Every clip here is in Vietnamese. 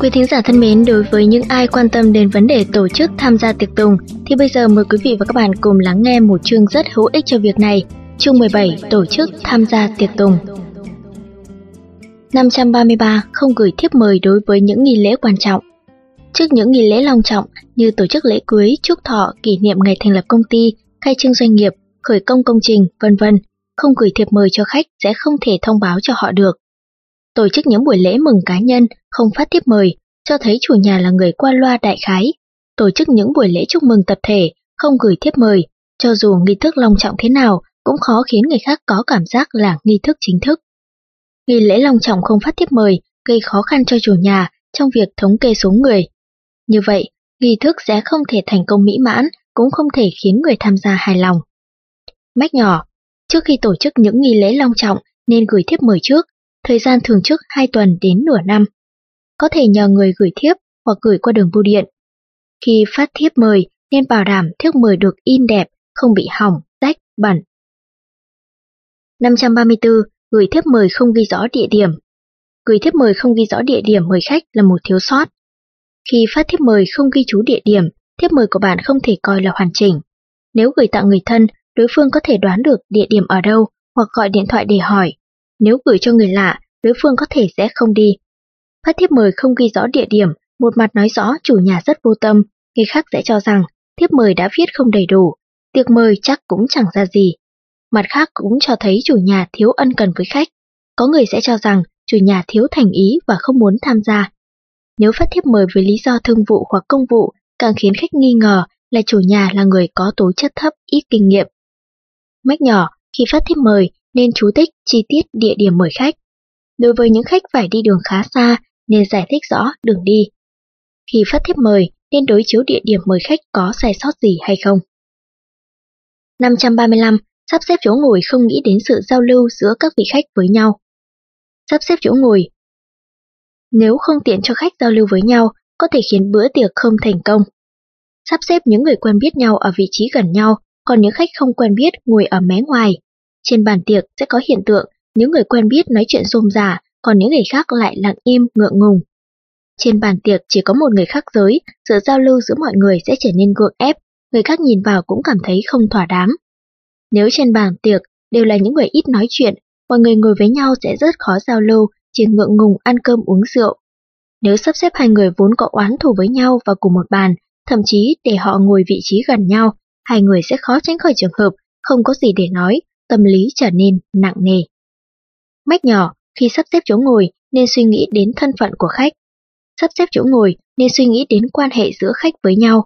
Quý thính giả thân mến, đối với những ai quan tâm đến vấn đề tổ chức tham gia tiệc tùng thì bây giờ mời quý vị và các bạn cùng lắng nghe một chương rất hữu ích cho việc này. Chương 17: Tổ chức tham gia tiệc tùng. 533 không gửi thiếp mời đối với những nghi lễ quan trọng. Trước những nghi lễ long trọng như tổ chức lễ cưới, chúc thọ, kỷ niệm ngày thành lập công ty, khai trương doanh nghiệp, khởi công công trình, vân vân, không gửi thiệp mời cho khách sẽ không thể thông báo cho họ được. Tổ chức những buổi lễ mừng cá nhân, không phát thiệp mời, cho thấy chủ nhà là người qua loa đại khái. Tổ chức những buổi lễ chúc mừng tập thể, không gửi thiếp mời, cho dù nghi thức long trọng thế nào cũng khó khiến người khác có cảm giác là nghi thức chính thức. Nghi lễ long trọng không phát thiếp mời gây khó khăn cho chủ nhà trong việc thống kê số người. Như vậy, nghi thức sẽ không thể thành công mỹ mãn, cũng không thể khiến người tham gia hài lòng. Mách nhỏ, trước khi tổ chức những nghi lễ long trọng nên gửi thiếp mời trước, thời gian thường trước 2 tuần đến nửa năm. Có thể nhờ người gửi thiếp hoặc gửi qua đường bưu điện. Khi phát thiếp mời nên bảo đảm thiếp mời được in đẹp, không bị hỏng, rách, bẩn. 534. Gửi thiếp mời không ghi rõ địa điểm Gửi thiếp mời không ghi rõ địa điểm mời khách là một thiếu sót. Khi phát thiếp mời không ghi chú địa điểm, thiếp mời của bạn không thể coi là hoàn chỉnh. Nếu gửi tặng người thân, đối phương có thể đoán được địa điểm ở đâu hoặc gọi điện thoại để hỏi. Nếu gửi cho người lạ, đối phương có thể sẽ không đi. Phát thiếp mời không ghi rõ địa điểm, một mặt nói rõ chủ nhà rất vô tâm, người khác sẽ cho rằng thiếp mời đã viết không đầy đủ, tiệc mời chắc cũng chẳng ra gì. Mặt khác cũng cho thấy chủ nhà thiếu ân cần với khách. Có người sẽ cho rằng chủ nhà thiếu thành ý và không muốn tham gia. Nếu phát thiếp mời với lý do thương vụ hoặc công vụ, càng khiến khách nghi ngờ là chủ nhà là người có tố chất thấp, ít kinh nghiệm. Mách nhỏ, khi phát thiếp mời nên chú thích chi tiết địa điểm mời khách. Đối với những khách phải đi đường khá xa nên giải thích rõ đường đi. Khi phát thiếp mời nên đối chiếu địa điểm mời khách có sai sót gì hay không. 535. Sắp xếp chỗ ngồi không nghĩ đến sự giao lưu giữa các vị khách với nhau. Sắp xếp chỗ ngồi Nếu không tiện cho khách giao lưu với nhau, có thể khiến bữa tiệc không thành công. Sắp xếp những người quen biết nhau ở vị trí gần nhau, còn những khách không quen biết ngồi ở mé ngoài. Trên bàn tiệc sẽ có hiện tượng những người quen biết nói chuyện rôm rả, còn những người khác lại lặng im ngượng ngùng. Trên bàn tiệc chỉ có một người khác giới, sự giao lưu giữa mọi người sẽ trở nên gượng ép, người khác nhìn vào cũng cảm thấy không thỏa đáng. Nếu trên bàn tiệc đều là những người ít nói chuyện, mọi người ngồi với nhau sẽ rất khó giao lưu, chỉ ngượng ngùng ăn cơm uống rượu. Nếu sắp xếp hai người vốn có oán thù với nhau vào cùng một bàn, thậm chí để họ ngồi vị trí gần nhau, hai người sẽ khó tránh khỏi trường hợp không có gì để nói, tâm lý trở nên nặng nề. Mách nhỏ, khi sắp xếp chỗ ngồi nên suy nghĩ đến thân phận của khách. Sắp xếp chỗ ngồi nên suy nghĩ đến quan hệ giữa khách với nhau.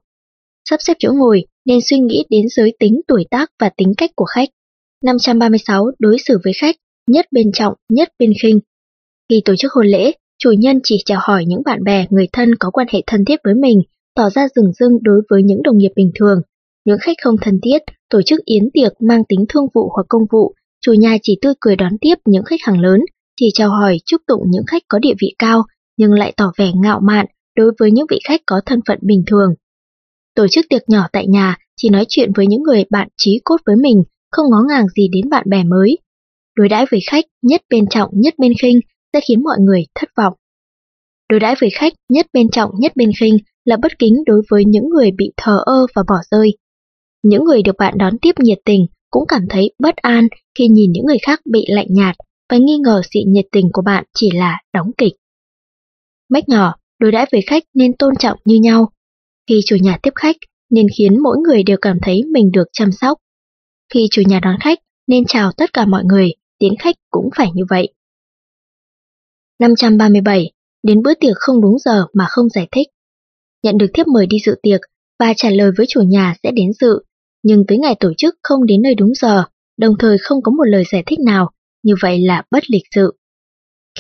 Sắp xếp chỗ ngồi nên suy nghĩ đến giới tính, tuổi tác và tính cách của khách. 536 đối xử với khách, nhất bên trọng, nhất bên khinh. Khi tổ chức hôn lễ, chủ nhân chỉ chào hỏi những bạn bè, người thân có quan hệ thân thiết với mình, tỏ ra rừng rưng đối với những đồng nghiệp bình thường. Những khách không thân thiết, tổ chức yến tiệc mang tính thương vụ hoặc công vụ, chủ nhà chỉ tươi cười đón tiếp những khách hàng lớn, chỉ chào hỏi chúc tụng những khách có địa vị cao, nhưng lại tỏ vẻ ngạo mạn đối với những vị khách có thân phận bình thường. Tổ chức tiệc nhỏ tại nhà chỉ nói chuyện với những người bạn trí cốt với mình, không ngó ngàng gì đến bạn bè mới. Đối đãi với khách nhất bên trọng nhất bên khinh sẽ khiến mọi người thất vọng. Đối đãi với khách nhất bên trọng nhất bên khinh là bất kính đối với những người bị thờ ơ và bỏ rơi. Những người được bạn đón tiếp nhiệt tình cũng cảm thấy bất an khi nhìn những người khác bị lạnh nhạt và nghi ngờ sự nhiệt tình của bạn chỉ là đóng kịch. Mách nhỏ, đối đãi với khách nên tôn trọng như nhau. Khi chủ nhà tiếp khách, nên khiến mỗi người đều cảm thấy mình được chăm sóc. Khi chủ nhà đón khách, nên chào tất cả mọi người, Tiến khách cũng phải như vậy. 537. Đến bữa tiệc không đúng giờ mà không giải thích. Nhận được thiếp mời đi dự tiệc và trả lời với chủ nhà sẽ đến dự, nhưng tới ngày tổ chức không đến nơi đúng giờ, đồng thời không có một lời giải thích nào, như vậy là bất lịch sự.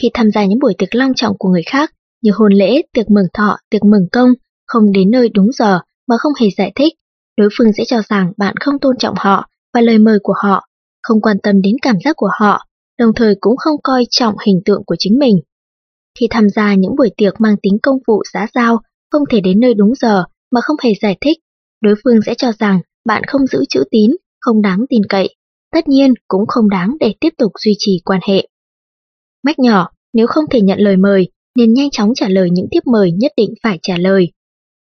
Khi tham gia những buổi tiệc long trọng của người khác, như hôn lễ, tiệc mừng thọ, tiệc mừng công, không đến nơi đúng giờ mà không hề giải thích, đối phương sẽ cho rằng bạn không tôn trọng họ và lời mời của họ, không quan tâm đến cảm giác của họ, đồng thời cũng không coi trọng hình tượng của chính mình. Khi tham gia những buổi tiệc mang tính công vụ xã giao, không thể đến nơi đúng giờ mà không hề giải thích, đối phương sẽ cho rằng bạn không giữ chữ tín, không đáng tin cậy, tất nhiên cũng không đáng để tiếp tục duy trì quan hệ. Mách nhỏ, nếu không thể nhận lời mời, nên nhanh chóng trả lời những tiếp mời nhất định phải trả lời.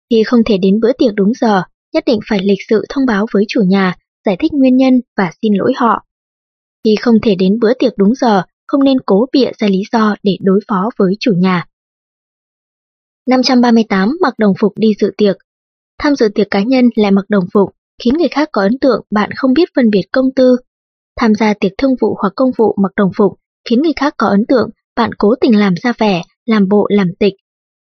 Khi không thể đến bữa tiệc đúng giờ, nhất định phải lịch sự thông báo với chủ nhà, giải thích nguyên nhân và xin lỗi họ. Khi không thể đến bữa tiệc đúng giờ, không nên cố bịa ra lý do để đối phó với chủ nhà. 538 mặc đồng phục đi dự tiệc. Tham dự tiệc cá nhân lại mặc đồng phục, khiến người khác có ấn tượng bạn không biết phân biệt công tư. Tham gia tiệc thương vụ hoặc công vụ mặc đồng phục, khiến người khác có ấn tượng bạn cố tình làm ra vẻ, làm bộ làm tịch.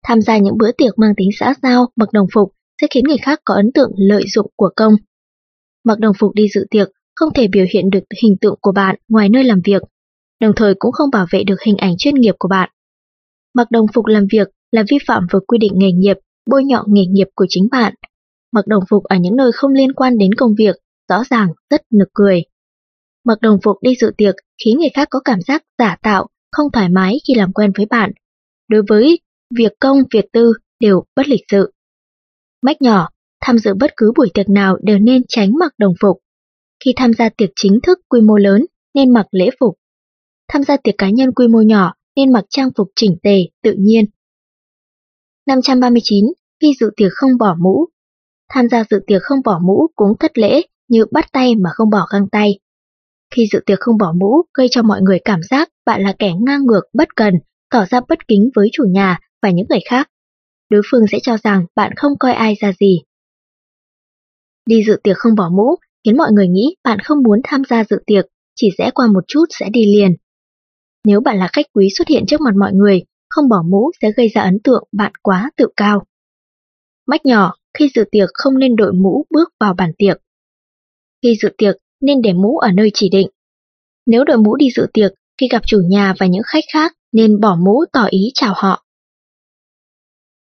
Tham gia những bữa tiệc mang tính xã giao mặc đồng phục sẽ khiến người khác có ấn tượng lợi dụng của công. Mặc đồng phục đi dự tiệc không thể biểu hiện được hình tượng của bạn ngoài nơi làm việc, đồng thời cũng không bảo vệ được hình ảnh chuyên nghiệp của bạn. Mặc đồng phục làm việc là vi phạm với quy định nghề nghiệp, bôi nhọ nghề nghiệp của chính bạn. Mặc đồng phục ở những nơi không liên quan đến công việc, rõ ràng rất nực cười. Mặc đồng phục đi dự tiệc khiến người khác có cảm giác giả tạo, không thoải mái khi làm quen với bạn. Đối với việc công, việc tư đều bất lịch sự. Mách nhỏ, tham dự bất cứ buổi tiệc nào đều nên tránh mặc đồng phục. Khi tham gia tiệc chính thức quy mô lớn nên mặc lễ phục. Tham gia tiệc cá nhân quy mô nhỏ nên mặc trang phục chỉnh tề, tự nhiên. 539. Khi dự tiệc không bỏ mũ. Tham gia dự tiệc không bỏ mũ cũng thất lễ như bắt tay mà không bỏ găng tay. Khi dự tiệc không bỏ mũ gây cho mọi người cảm giác bạn là kẻ ngang ngược, bất cần, tỏ ra bất kính với chủ nhà và những người khác. Đối phương sẽ cho rằng bạn không coi ai ra gì. Đi dự tiệc không bỏ mũ khiến mọi người nghĩ bạn không muốn tham gia dự tiệc, chỉ rẽ qua một chút sẽ đi liền. Nếu bạn là khách quý xuất hiện trước mặt mọi người, không bỏ mũ sẽ gây ra ấn tượng bạn quá tự cao. Mách nhỏ, khi dự tiệc không nên đội mũ bước vào bàn tiệc. Khi dự tiệc, nên để mũ ở nơi chỉ định. Nếu đội mũ đi dự tiệc, khi gặp chủ nhà và những khách khác, nên bỏ mũ tỏ ý chào họ.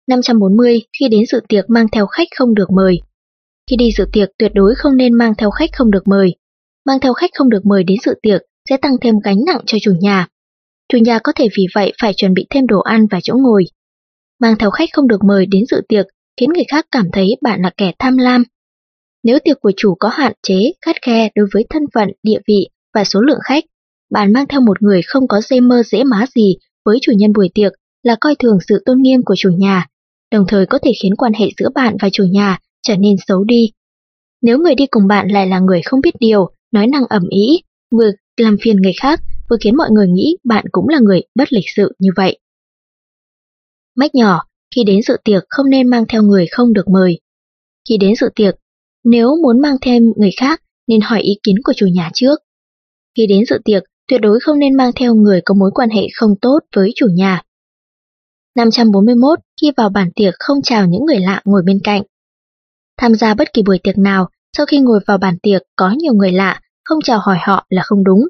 540. Khi đến dự tiệc mang theo khách không được mời. Khi đi dự tiệc tuyệt đối không nên mang theo khách không được mời. Mang theo khách không được mời đến dự tiệc sẽ tăng thêm gánh nặng cho chủ nhà. Chủ nhà có thể vì vậy phải chuẩn bị thêm đồ ăn và chỗ ngồi. Mang theo khách không được mời đến dự tiệc khiến người khác cảm thấy bạn là kẻ tham lam. Nếu tiệc của chủ có hạn chế, khắt khe đối với thân phận, địa vị và số lượng khách, bạn mang theo một người không có dây mơ dễ má gì với chủ nhân buổi tiệc là coi thường sự tôn nghiêm của chủ nhà, đồng thời có thể khiến quan hệ giữa bạn và chủ nhà trở nên xấu đi. Nếu người đi cùng bạn lại là người không biết điều, nói năng ẩm ý, vừa làm phiền người khác, vừa khiến mọi người nghĩ bạn cũng là người bất lịch sự như vậy. Mách nhỏ, khi đến dự tiệc không nên mang theo người không được mời. Khi đến dự tiệc, nếu muốn mang thêm người khác nên hỏi ý kiến của chủ nhà trước. Khi đến dự tiệc, tuyệt đối không nên mang theo người có mối quan hệ không tốt với chủ nhà. 541. Khi vào bàn tiệc không chào những người lạ ngồi bên cạnh. Tham gia bất kỳ buổi tiệc nào, sau khi ngồi vào bàn tiệc có nhiều người lạ, không chào hỏi họ là không đúng.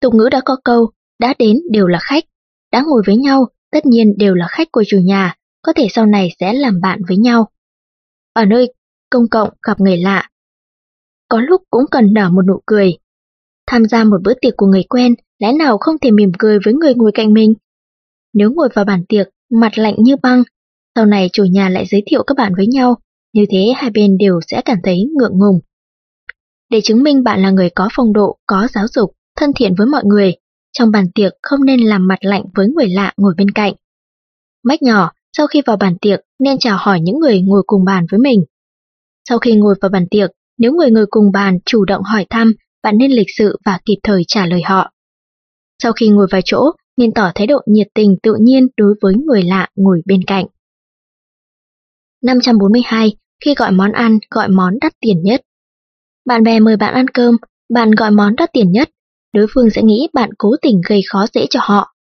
Tục ngữ đã có câu, đã đến đều là khách, đã ngồi với nhau, tất nhiên đều là khách của chủ nhà, có thể sau này sẽ làm bạn với nhau. Ở nơi công cộng gặp người lạ, có lúc cũng cần nở một nụ cười. Tham gia một bữa tiệc của người quen, lẽ nào không thể mỉm cười với người ngồi cạnh mình? Nếu ngồi vào bàn tiệc, mặt lạnh như băng, sau này chủ nhà lại giới thiệu các bạn với nhau, như thế hai bên đều sẽ cảm thấy ngượng ngùng. Để chứng minh bạn là người có phong độ, có giáo dục, thân thiện với mọi người, trong bàn tiệc không nên làm mặt lạnh với người lạ ngồi bên cạnh. Mách nhỏ, sau khi vào bàn tiệc nên chào hỏi những người ngồi cùng bàn với mình. Sau khi ngồi vào bàn tiệc, nếu người ngồi cùng bàn chủ động hỏi thăm, bạn nên lịch sự và kịp thời trả lời họ. Sau khi ngồi vào chỗ, nên tỏ thái độ nhiệt tình tự nhiên đối với người lạ ngồi bên cạnh. 542. Khi gọi món ăn, gọi món đắt tiền nhất. Bạn bè mời bạn ăn cơm, bạn gọi món đắt tiền nhất, đối phương sẽ nghĩ bạn cố tình gây khó dễ cho họ.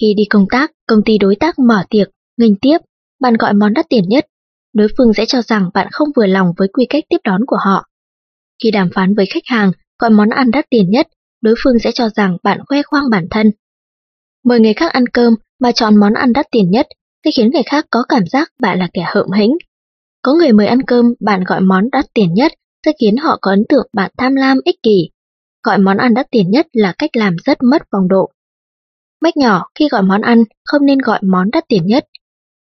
Khi đi công tác, công ty đối tác mở tiệc, Ngành tiếp, bạn gọi món đắt tiền nhất, đối phương sẽ cho rằng bạn không vừa lòng với quy cách tiếp đón của họ. Khi đàm phán với khách hàng, gọi món ăn đắt tiền nhất, đối phương sẽ cho rằng bạn khoe khoang bản thân. Mời người khác ăn cơm mà chọn món ăn đắt tiền nhất sẽ khiến người khác có cảm giác bạn là kẻ hợm hĩnh. Có người mời ăn cơm, bạn gọi món đắt tiền nhất sẽ khiến họ có ấn tượng bạn tham lam ích kỷ. Gọi món ăn đắt tiền nhất là cách làm rất mất phong độ. Mách nhỏ, khi gọi món ăn, không nên gọi món đắt tiền nhất.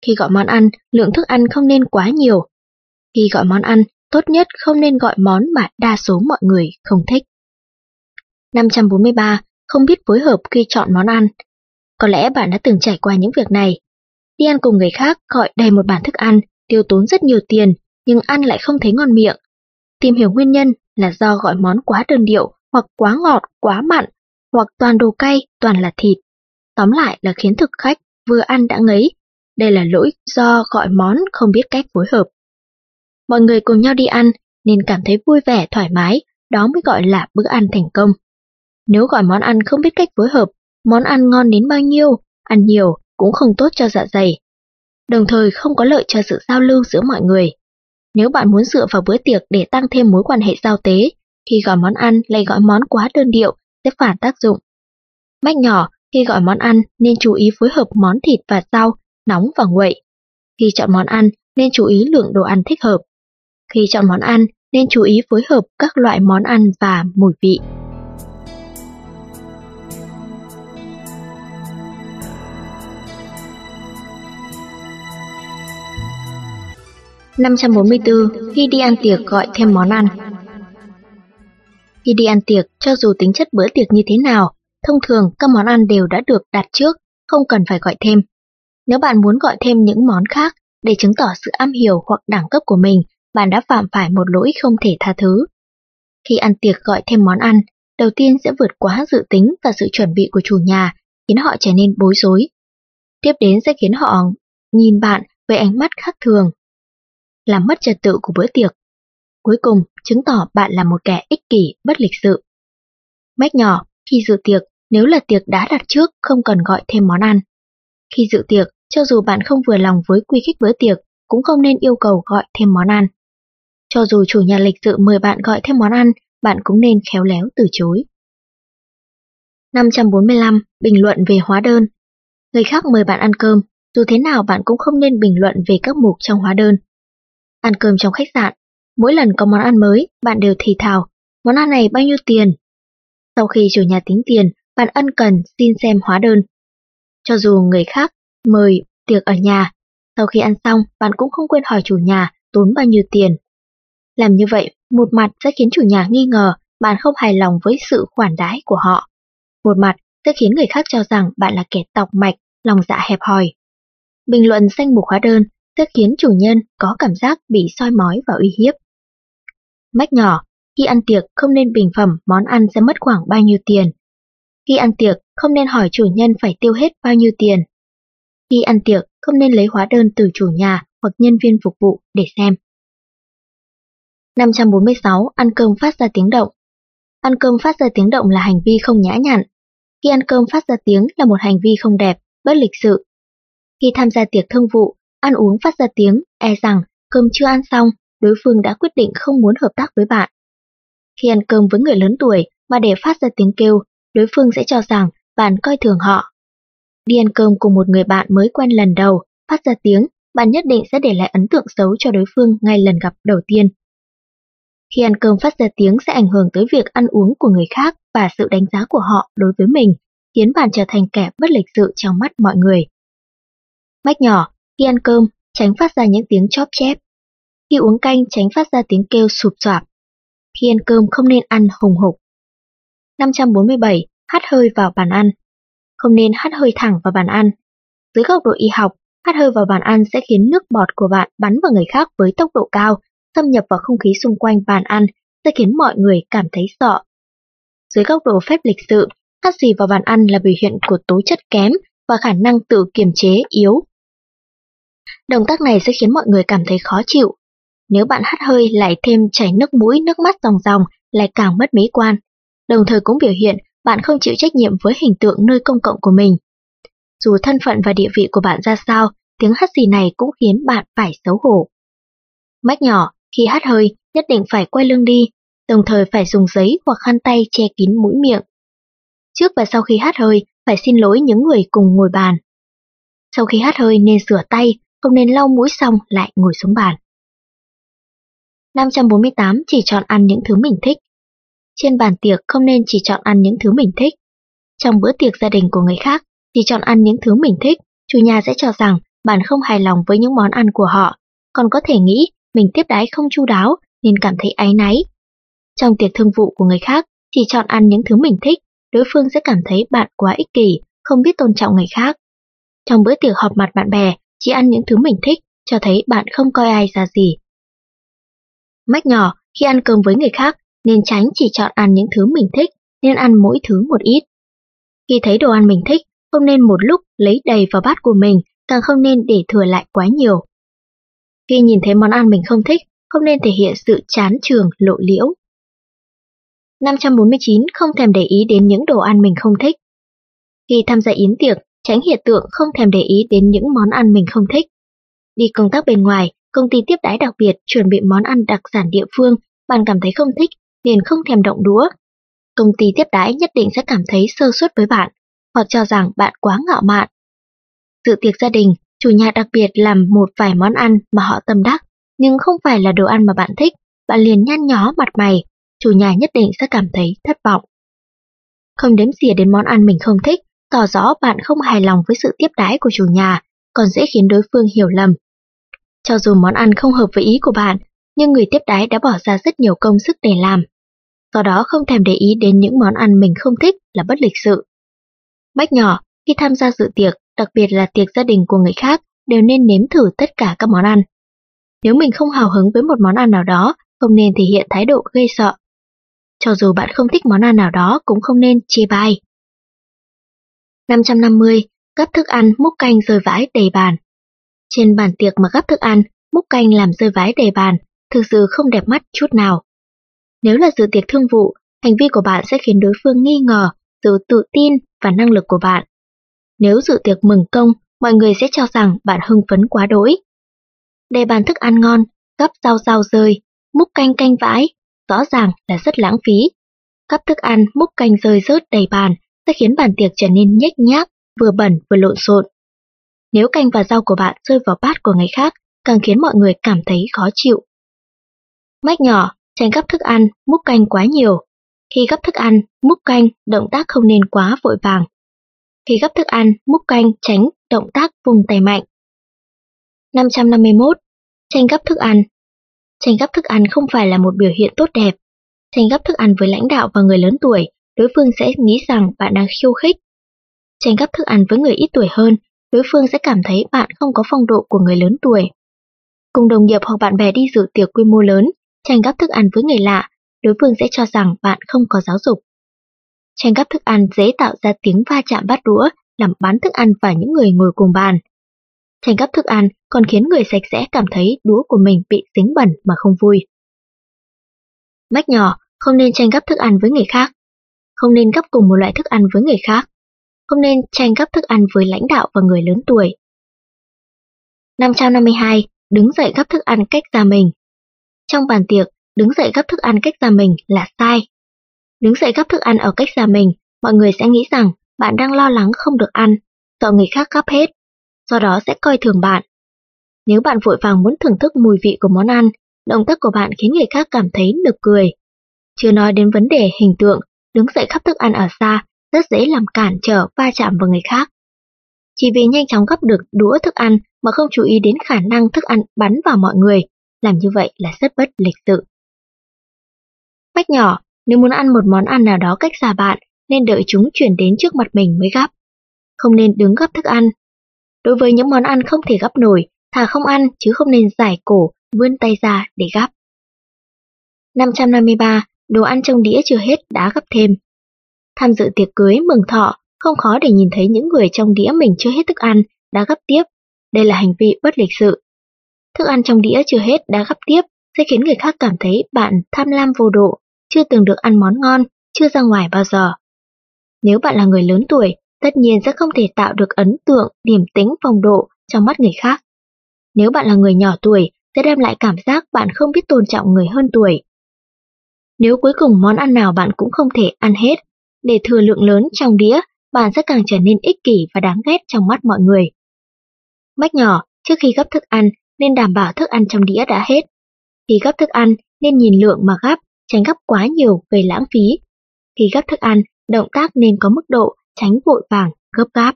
Khi gọi món ăn, lượng thức ăn không nên quá nhiều. Khi gọi món ăn, tốt nhất không nên gọi món mà đa số mọi người không thích. 543. Không biết phối hợp khi chọn món ăn. Có lẽ bạn đã từng trải qua những việc này. Đi ăn cùng người khác gọi đầy một bàn thức ăn, tiêu tốn rất nhiều tiền, nhưng ăn lại không thấy ngon miệng. Tìm hiểu nguyên nhân là do gọi món quá đơn điệu, hoặc quá ngọt, quá mặn, hoặc toàn đồ cay, toàn là thịt. Tóm lại là khiến thực khách vừa ăn đã ngấy. Đây là lỗi do gọi món không biết cách phối hợp. Mọi người cùng nhau đi ăn nên cảm thấy vui vẻ, thoải mái, đó mới gọi là bữa ăn thành công. Nếu gọi món ăn không biết cách phối hợp, món ăn ngon đến bao nhiêu, ăn nhiều cũng không tốt cho dạ dày. Đồng thời không có lợi cho sự giao lưu giữa mọi người. Nếu bạn muốn dựa vào bữa tiệc để tăng thêm mối quan hệ giao tế, khi gọi món ăn lại gọi món quá đơn điệu sẽ phản tác dụng. Mách nhỏ, khi gọi món ăn nên chú ý phối hợp món thịt và rau, nóng và nguội. Khi chọn món ăn nên chú ý lượng đồ ăn thích hợp. Khi chọn món ăn nên chú ý phối hợp các loại món ăn và mùi vị. Năm trăm bốn mươi bốn khi đi ăn tiệc gọi thêm món ăn. Khi đi ăn tiệc, cho dù tính chất bữa tiệc như thế nào, thông thường các món ăn đều đã được đặt trước, không cần phải gọi thêm. Nếu bạn muốn gọi thêm những món khác để chứng tỏ sự am hiểu hoặc đẳng cấp của mình, bạn đã phạm phải một lỗi không thể tha thứ. Khi ăn tiệc gọi thêm món ăn, đầu tiên sẽ vượt quá dự tính và sự chuẩn bị của chủ nhà, khiến họ trở nên bối rối. Tiếp đến sẽ khiến họ nhìn bạn với ánh mắt khác thường, làm mất trật tự của bữa tiệc. Cuối cùng, chứng tỏ bạn là một kẻ ích kỷ, bất lịch sự. Mách nhỏ, khi dự tiệc, nếu là tiệc đã đặt trước, không cần gọi thêm món ăn. Khi dự tiệc, cho dù bạn không vừa lòng với quy khích bữa tiệc, cũng không nên yêu cầu gọi thêm món ăn. Cho dù chủ nhà lịch sự mời bạn gọi thêm món ăn, bạn cũng nên khéo léo từ chối. 545. Bình luận về hóa đơn Người khác mời bạn ăn cơm, dù thế nào bạn cũng không nên bình luận về các mục trong hóa đơn. Ăn cơm trong khách sạn, mỗi lần có món ăn mới, bạn đều thì thào, món ăn này bao nhiêu tiền? Sau khi chủ nhà tính tiền, bạn ân cần xin xem hóa đơn. Cho dù người khác mời tiệc ở nhà, sau khi ăn xong, bạn cũng không quên hỏi chủ nhà tốn bao nhiêu tiền. Làm như vậy, một mặt sẽ khiến chủ nhà nghi ngờ bạn không hài lòng với sự khoản đãi của họ. Một mặt sẽ khiến người khác cho rằng bạn là kẻ tọc mạch, lòng dạ hẹp hòi. Bình luận danh mục hóa đơn sẽ khiến chủ nhân có cảm giác bị soi mói và uy hiếp. Mách nhỏ, khi ăn tiệc không nên bình phẩm món ăn sẽ mất khoảng bao nhiêu tiền. Khi ăn tiệc không nên hỏi chủ nhân phải tiêu hết bao nhiêu tiền. Khi ăn tiệc không nên lấy hóa đơn từ chủ nhà hoặc nhân viên phục vụ để xem. 546. Ăn cơm phát ra tiếng động Ăn cơm phát ra tiếng động là hành vi không nhã nhặn. Khi ăn cơm phát ra tiếng là một hành vi không đẹp, bất lịch sự. Khi tham gia tiệc thương vụ, ăn uống phát ra tiếng, e rằng cơm chưa ăn xong, đối phương đã quyết định không muốn hợp tác với bạn. Khi ăn cơm với người lớn tuổi mà để phát ra tiếng kêu, đối phương sẽ cho rằng bạn coi thường họ. Đi ăn cơm cùng một người bạn mới quen lần đầu, phát ra tiếng, bạn nhất định sẽ để lại ấn tượng xấu cho đối phương ngay lần gặp đầu tiên. Khi ăn cơm phát ra tiếng sẽ ảnh hưởng tới việc ăn uống của người khác và sự đánh giá của họ đối với mình, khiến bạn trở thành kẻ bất lịch sự trong mắt mọi người. Mách nhỏ, khi ăn cơm, tránh phát ra những tiếng chóp chép. Khi uống canh, tránh phát ra tiếng kêu sụp soạp. Khi ăn cơm không nên ăn hùng hục. 547. Hắt hơi vào bàn ăn. Không nên hắt hơi thẳng vào bàn ăn. Dưới góc độ y học, hắt hơi vào bàn ăn sẽ khiến nước bọt của bạn bắn vào người khác với tốc độ cao, xâm nhập vào không khí xung quanh bàn ăn sẽ khiến mọi người cảm thấy sợ. Dưới góc độ phép lịch sự, hắt gì vào bàn ăn là biểu hiện của tố chất kém và khả năng tự kiềm chế yếu. Động tác này sẽ khiến mọi người cảm thấy khó chịu. Nếu bạn hắt hơi lại thêm chảy nước mũi, nước mắt ròng ròng lại càng mất mỹ quan. Đồng thời cũng biểu hiện bạn không chịu trách nhiệm với hình tượng nơi công cộng của mình. Dù thân phận và địa vị của bạn ra sao, tiếng hắt xì này cũng khiến bạn phải xấu hổ. Mách nhỏ, khi hắt hơi, nhất định phải quay lưng đi, đồng thời phải dùng giấy hoặc khăn tay che kín mũi miệng. Trước và sau khi hắt hơi, phải xin lỗi những người cùng ngồi bàn. Sau khi hắt hơi nên rửa tay, không nên lau mũi xong lại ngồi xuống bàn. 548 chỉ chọn ăn những thứ mình thích. Trên bàn tiệc không nên chỉ chọn ăn những thứ mình thích. Trong bữa tiệc gia đình của người khác, chỉ chọn ăn những thứ mình thích, chủ nhà sẽ cho rằng bạn không hài lòng với những món ăn của họ, còn có thể nghĩ mình tiếp đái không chu đáo nên cảm thấy áy náy. Trong tiệc thương vụ của người khác, chỉ chọn ăn những thứ mình thích, đối phương sẽ cảm thấy bạn quá ích kỷ không biết tôn trọng người khác. Trong bữa tiệc họp mặt bạn bè, chỉ ăn những thứ mình thích, cho thấy bạn không coi ai ra gì. Mách nhỏ, khi ăn cơm với người khác, nên tránh chỉ chọn ăn những thứ mình thích, nên ăn mỗi thứ một ít. Khi thấy đồ ăn mình thích, không nên một lúc lấy đầy vào bát của mình, càng không nên để thừa lại quá nhiều. Khi nhìn thấy món ăn mình không thích, không nên thể hiện sự chán trường lộ liễu. 549 không thèm để ý đến những đồ ăn mình không thích. Khi tham gia yến tiệc, tránh hiện tượng không thèm để ý đến những món ăn mình không thích. Đi công tác bên ngoài, công ty tiếp đãi đặc biệt chuẩn bị món ăn đặc sản địa phương, bạn cảm thấy không thích, liền không thèm động đũa. Công ty tiếp đãi nhất định sẽ cảm thấy sơ suất với bạn, hoặc cho rằng bạn quá ngạo mạn. Dự tiệc gia đình, chủ nhà đặc biệt làm một vài món ăn mà họ tâm đắc, nhưng không phải là đồ ăn mà bạn thích, bạn liền nhăn nhó mặt mày, chủ nhà nhất định sẽ cảm thấy thất vọng. Không đếm xỉa đến món ăn mình không thích, tỏ rõ bạn không hài lòng với sự tiếp đái của chủ nhà, còn dễ khiến đối phương hiểu lầm. Cho dù món ăn không hợp với ý của bạn, nhưng người tiếp đái đã bỏ ra rất nhiều công sức để làm. Do đó không thèm để ý đến những món ăn mình không thích là bất lịch sự. Bách nhỏ, khi tham gia dự tiệc, đặc biệt là tiệc gia đình của người khác, đều nên nếm thử tất cả các món ăn. Nếu mình không hào hứng với một món ăn nào đó, không nên thể hiện thái độ gây sợ. Cho dù bạn không thích món ăn nào đó cũng không nên chê bai. 550. Gắp thức ăn múc canh rơi vãi đầy bàn. Trên bàn tiệc mà gắp thức ăn, múc canh làm rơi vãi đầy bàn, thực sự không đẹp mắt chút nào. Nếu là dự tiệc thương vụ, hành vi của bạn sẽ khiến đối phương nghi ngờ sự tự tin và năng lực của bạn. Nếu dự tiệc mừng công, mọi người sẽ cho rằng bạn hưng phấn quá đỗi. Đề bàn thức ăn ngon, gắp rau rau rơi, múc canh canh vãi, rõ ràng là rất lãng phí. cắp thức ăn, múc canh rơi rớt đầy bàn sẽ khiến bàn tiệc trở nên nhếch nhác, vừa bẩn vừa lộn xộn. Nếu canh và rau của bạn rơi vào bát của người khác, càng khiến mọi người cảm thấy khó chịu. Mách nhỏ, tránh gấp thức ăn, múc canh quá nhiều. Khi gấp thức ăn, múc canh, động tác không nên quá vội vàng. Khi gấp thức ăn, múc canh, tránh động tác vùng tay mạnh. 551. Tranh gấp thức ăn Tranh gấp thức ăn không phải là một biểu hiện tốt đẹp. Tranh gấp thức ăn với lãnh đạo và người lớn tuổi, đối phương sẽ nghĩ rằng bạn đang khiêu khích. Tranh gấp thức ăn với người ít tuổi hơn, đối phương sẽ cảm thấy bạn không có phong độ của người lớn tuổi. Cùng đồng nghiệp hoặc bạn bè đi dự tiệc quy mô lớn, tranh gắp thức ăn với người lạ, đối phương sẽ cho rằng bạn không có giáo dục. Tranh gắp thức ăn dễ tạo ra tiếng va chạm bát đũa, làm bắn thức ăn vào những người ngồi cùng bàn. Tranh gắp thức ăn còn khiến người sạch sẽ cảm thấy đũa của mình bị dính bẩn mà không vui. Mách nhỏ, không nên tranh gắp thức ăn với người khác. Không nên gắp cùng một loại thức ăn với người khác. Không nên tranh gắp thức ăn với lãnh đạo và người lớn tuổi. 552 đứng dậy gấp thức ăn cách ra mình. Trong bàn tiệc, đứng dậy gấp thức ăn cách ra mình là sai. Đứng dậy gấp thức ăn ở cách ra mình, mọi người sẽ nghĩ rằng bạn đang lo lắng không được ăn, sợ người khác gấp hết, do đó sẽ coi thường bạn. Nếu bạn vội vàng muốn thưởng thức mùi vị của món ăn, động tác của bạn khiến người khác cảm thấy nực cười. Chưa nói đến vấn đề hình tượng, đứng dậy gấp thức ăn ở xa rất dễ làm cản trở va chạm vào người khác. Chỉ vì nhanh chóng gấp được đũa thức ăn mà không chú ý đến khả năng thức ăn bắn vào mọi người, làm như vậy là rất bất lịch sự. Bách nhỏ, nếu muốn ăn một món ăn nào đó cách xa bạn, nên đợi chúng chuyển đến trước mặt mình mới gắp. Không nên đứng gắp thức ăn. Đối với những món ăn không thể gắp nổi, thà không ăn chứ không nên giải cổ, vươn tay ra để gắp. 553. Đồ ăn trong đĩa chưa hết đã gắp thêm. Tham dự tiệc cưới mừng thọ, không khó để nhìn thấy những người trong đĩa mình chưa hết thức ăn, đã gắp tiếp. Đây là hành vi bất lịch sự. Thức ăn trong đĩa chưa hết đã gấp tiếp sẽ khiến người khác cảm thấy bạn tham lam vô độ, chưa từng được ăn món ngon, chưa ra ngoài bao giờ. Nếu bạn là người lớn tuổi, tất nhiên sẽ không thể tạo được ấn tượng, điểm tính phong độ trong mắt người khác. Nếu bạn là người nhỏ tuổi, sẽ đem lại cảm giác bạn không biết tôn trọng người hơn tuổi. Nếu cuối cùng món ăn nào bạn cũng không thể ăn hết, để thừa lượng lớn trong đĩa, bạn sẽ càng trở nên ích kỷ và đáng ghét trong mắt mọi người. Mách nhỏ, trước khi gấp thức ăn, nên đảm bảo thức ăn trong đĩa đã hết. Khi gấp thức ăn, nên nhìn lượng mà gấp, tránh gấp quá nhiều gây lãng phí. Khi gấp thức ăn, động tác nên có mức độ, tránh vội vàng, gấp gáp.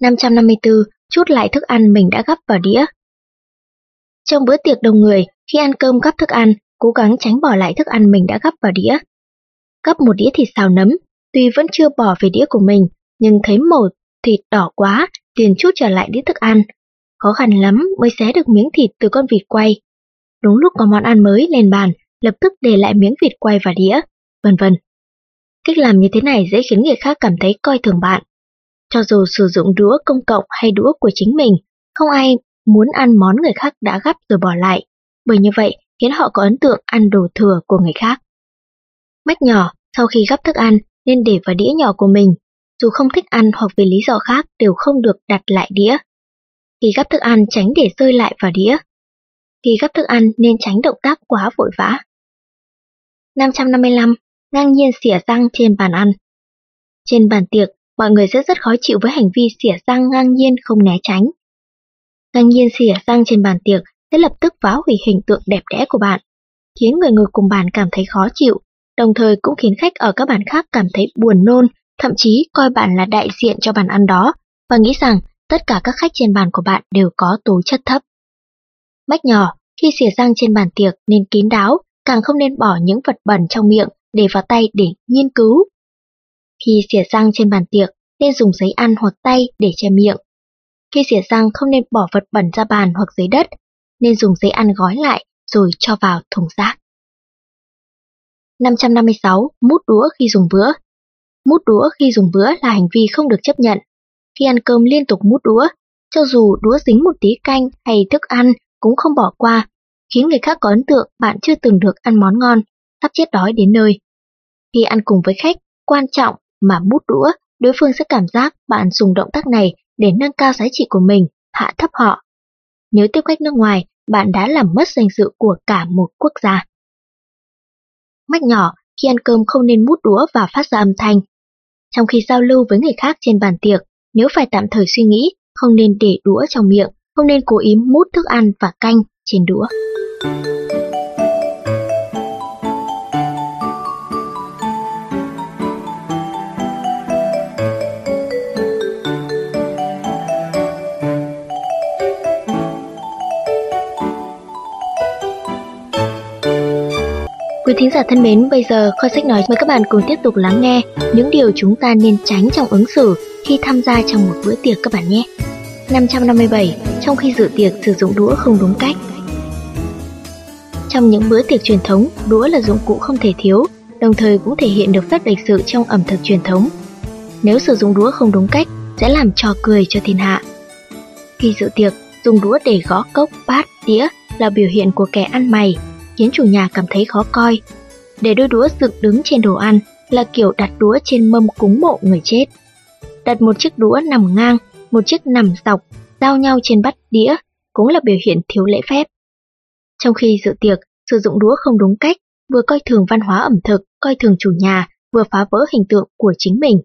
554. Chút lại thức ăn mình đã gấp vào đĩa. Trong bữa tiệc đông người, khi ăn cơm gấp thức ăn, cố gắng tránh bỏ lại thức ăn mình đã gấp vào đĩa. Gấp một đĩa thịt xào nấm, tuy vẫn chưa bỏ về đĩa của mình, nhưng thấy màu thịt đỏ quá, liền chút trở lại đĩa thức ăn. Khó khăn lắm mới xé được miếng thịt từ con vịt quay. Đúng lúc có món ăn mới lên bàn, lập tức để lại miếng vịt quay và đĩa, vân vân. Cách làm như thế này dễ khiến người khác cảm thấy coi thường bạn. Cho dù sử dụng đũa công cộng hay đũa của chính mình, không ai muốn ăn món người khác đã gắp rồi bỏ lại, bởi như vậy khiến họ có ấn tượng ăn đồ thừa của người khác. Mách nhỏ, sau khi gắp thức ăn nên để vào đĩa nhỏ của mình, dù không thích ăn hoặc vì lý do khác đều không được đặt lại đĩa. Khi gắp thức ăn tránh để rơi lại vào đĩa. Khi gắp thức ăn nên tránh động tác quá vội vã. 555. Ngang nhiên xỉa răng trên bàn ăn. Trên bàn tiệc, mọi người sẽ rất khó chịu với hành vi xỉa răng ngang nhiên không né tránh. Ngang nhiên xỉa răng trên bàn tiệc sẽ lập tức phá hủy hình tượng đẹp đẽ của bạn, khiến người ngồi cùng bàn cảm thấy khó chịu, đồng thời cũng khiến khách ở các bàn khác cảm thấy buồn nôn, thậm chí coi bạn là đại diện cho bàn ăn đó và nghĩ rằng tất cả các khách trên bàn của bạn đều có tố chất thấp. Mách nhỏ, khi xỉa răng trên bàn tiệc nên kín đáo, càng không nên bỏ những vật bẩn trong miệng để vào tay để nghiên cứu. Khi xỉa răng trên bàn tiệc, nên dùng giấy ăn hoặc tay để che miệng. Khi xỉa răng không nên bỏ vật bẩn ra bàn hoặc dưới đất, nên dùng giấy ăn gói lại rồi cho vào thùng rác. 556. Mút đũa khi dùng bữa Mút đũa khi dùng bữa là hành vi không được chấp nhận. Khi ăn cơm liên tục mút đũa, cho dù đũa dính một tí canh hay thức ăn cũng không bỏ qua, khiến người khác có ấn tượng bạn chưa từng được ăn món ngon, sắp chết đói đến nơi. Khi ăn cùng với khách, quan trọng mà mút đũa, đối phương sẽ cảm giác bạn dùng động tác này để nâng cao giá trị của mình, hạ thấp họ. Nếu tiếp khách nước ngoài, bạn đã làm mất danh dự của cả một quốc gia. Mách nhỏ, khi ăn cơm không nên mút đũa và phát ra âm thanh. Trong khi giao lưu với người khác trên bàn tiệc, nếu phải tạm thời suy nghĩ, không nên để đũa trong miệng, không nên cố ý mút thức ăn và canh trên đũa. Quý thính giả thân mến, bây giờ Kho Sách Nói mời các bạn cùng tiếp tục lắng nghe những điều chúng ta nên tránh trong ứng xử khi tham gia trong một bữa tiệc các bạn nhé. 557. Trong khi dự tiệc sử dụng đũa không đúng cách Trong những bữa tiệc truyền thống, đũa là dụng cụ không thể thiếu, đồng thời cũng thể hiện được phép lịch sự trong ẩm thực truyền thống. Nếu sử dụng đũa không đúng cách, sẽ làm trò cười cho thiên hạ. Khi dự tiệc, dùng đũa để gõ cốc, bát, đĩa là biểu hiện của kẻ ăn mày, khiến chủ nhà cảm thấy khó coi. Để đôi đũa dựng đứng trên đồ ăn là kiểu đặt đũa trên mâm cúng mộ người chết. Đặt một chiếc đũa nằm ngang, một chiếc nằm dọc, giao nhau trên bát đĩa cũng là biểu hiện thiếu lễ phép. Trong khi dự tiệc, sử dụng đũa không đúng cách, vừa coi thường văn hóa ẩm thực, coi thường chủ nhà, vừa phá vỡ hình tượng của chính mình.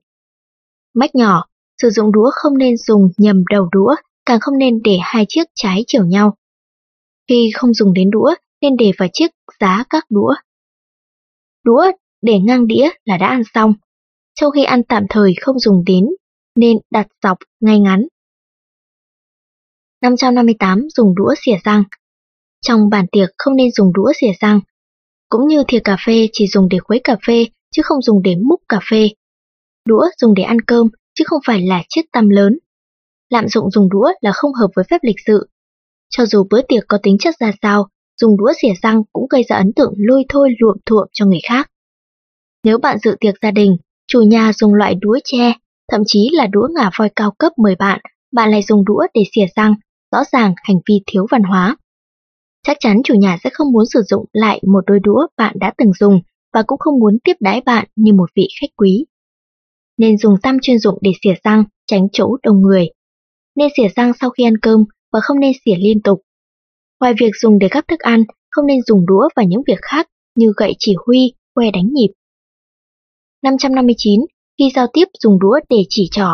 Mách nhỏ, sử dụng đũa không nên dùng nhầm đầu đũa, càng không nên để hai chiếc trái chiều nhau. Khi không dùng đến đũa, nên để vào chiếc giá các đũa. Đũa để ngang đĩa là đã ăn xong, trong khi ăn tạm thời không dùng đến nên đặt dọc ngay ngắn. 558 dùng đũa xỉa răng. Trong bàn tiệc không nên dùng đũa xỉa răng, cũng như thìa cà phê chỉ dùng để khuấy cà phê chứ không dùng để múc cà phê. Đũa dùng để ăn cơm chứ không phải là chiếc tăm lớn. Lạm dụng dùng đũa là không hợp với phép lịch sự. Cho dù bữa tiệc có tính chất ra sao, dùng đũa xỉa răng cũng gây ra ấn tượng lôi thôi luộm thuộm cho người khác. Nếu bạn dự tiệc gia đình, chủ nhà dùng loại đũa tre, thậm chí là đũa ngà voi cao cấp mời bạn, bạn lại dùng đũa để xỉa răng, rõ ràng hành vi thiếu văn hóa. Chắc chắn chủ nhà sẽ không muốn sử dụng lại một đôi đũa bạn đã từng dùng và cũng không muốn tiếp đái bạn như một vị khách quý. Nên dùng tăm chuyên dụng để xỉa răng, tránh chỗ đông người. Nên xỉa răng sau khi ăn cơm và không nên xỉa liên tục. Ngoài việc dùng để gắp thức ăn, không nên dùng đũa và những việc khác như gậy chỉ huy, que đánh nhịp. 559. Khi giao tiếp dùng đũa để chỉ trỏ.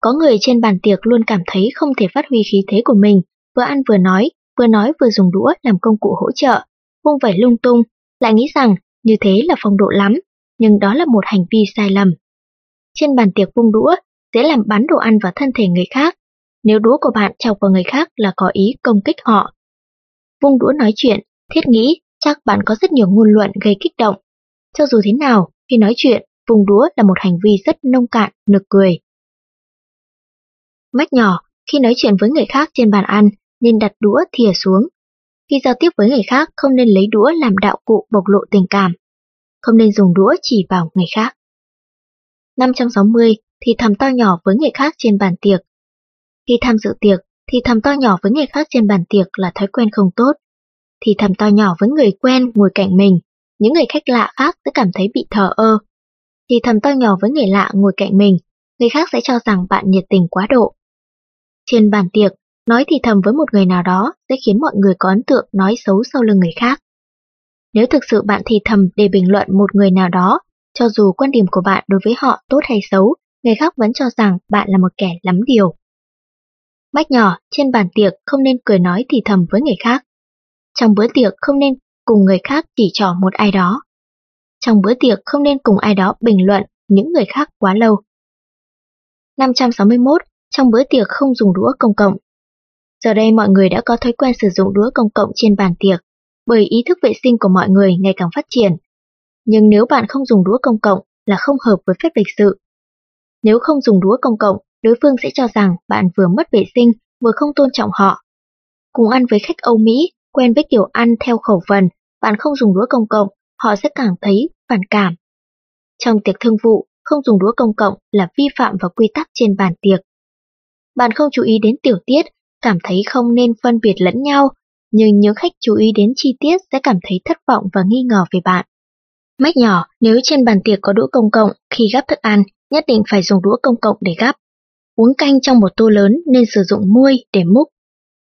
Có người trên bàn tiệc luôn cảm thấy không thể phát huy khí thế của mình, vừa ăn vừa nói, vừa nói vừa dùng đũa làm công cụ hỗ trợ, vung vẩy lung tung, lại nghĩ rằng như thế là phong độ lắm, nhưng đó là một hành vi sai lầm. Trên bàn tiệc vung đũa sẽ làm bắn đồ ăn vào thân thể người khác. Nếu đũa của bạn chọc vào người khác là có ý công kích họ, vung đũa nói chuyện, thiết nghĩ chắc bạn có rất nhiều ngôn luận gây kích động. Cho dù thế nào, khi nói chuyện, vùng đũa là một hành vi rất nông cạn, nực cười, Mách nhỏ, khi nói chuyện với người khác trên bàn ăn, nên đặt đũa thìa xuống. Khi giao tiếp với người khác, không nên lấy đũa làm đạo cụ bộc lộ tình cảm. Không nên dùng đũa chỉ vào người khác. 560 thì thầm to nhỏ với người khác trên bàn tiệc. Khi tham dự tiệc, thì thầm to nhỏ với người khác trên bàn tiệc là thói quen không tốt. Thì thầm to nhỏ với người quen ngồi cạnh mình, những người khách lạ khác sẽ cảm thấy bị thờ ơ. Thì thầm to nhỏ với người lạ ngồi cạnh mình, người khác sẽ cho rằng bạn nhiệt tình quá độ. Trên bàn tiệc, nói thì thầm với một người nào đó sẽ khiến mọi người có ấn tượng nói xấu sau lưng người khác. Nếu thực sự bạn thì thầm để bình luận một người nào đó, cho dù quan điểm của bạn đối với họ tốt hay xấu, người khác vẫn cho rằng bạn là một kẻ lắm điều. Bách nhỏ, trên bàn tiệc không nên cười nói thì thầm với người khác. Trong bữa tiệc không nên cùng người khác chỉ trỏ một ai đó. Trong bữa tiệc không nên cùng ai đó bình luận những người khác quá lâu. 561. Trong bữa tiệc không dùng đũa công cộng. Giờ đây mọi người đã có thói quen sử dụng đũa công cộng trên bàn tiệc, bởi ý thức vệ sinh của mọi người ngày càng phát triển. Nhưng nếu bạn không dùng đũa công cộng là không hợp với phép lịch sự. Nếu không dùng đũa công cộng, đối phương sẽ cho rằng bạn vừa mất vệ sinh, vừa không tôn trọng họ. Cùng ăn với khách Âu Mỹ, quen với kiểu ăn theo khẩu phần, bạn không dùng đũa công cộng, họ sẽ càng thấy phản cảm. Trong tiệc thương vụ, không dùng đũa công cộng là vi phạm vào quy tắc trên bàn tiệc. Bạn không chú ý đến tiểu tiết, cảm thấy không nên phân biệt lẫn nhau, nhưng những khách chú ý đến chi tiết sẽ cảm thấy thất vọng và nghi ngờ về bạn. Mách nhỏ, nếu trên bàn tiệc có đũa công cộng, khi gắp thức ăn, nhất định phải dùng đũa công cộng để gắp. Uống canh trong một tô lớn nên sử dụng muôi để múc.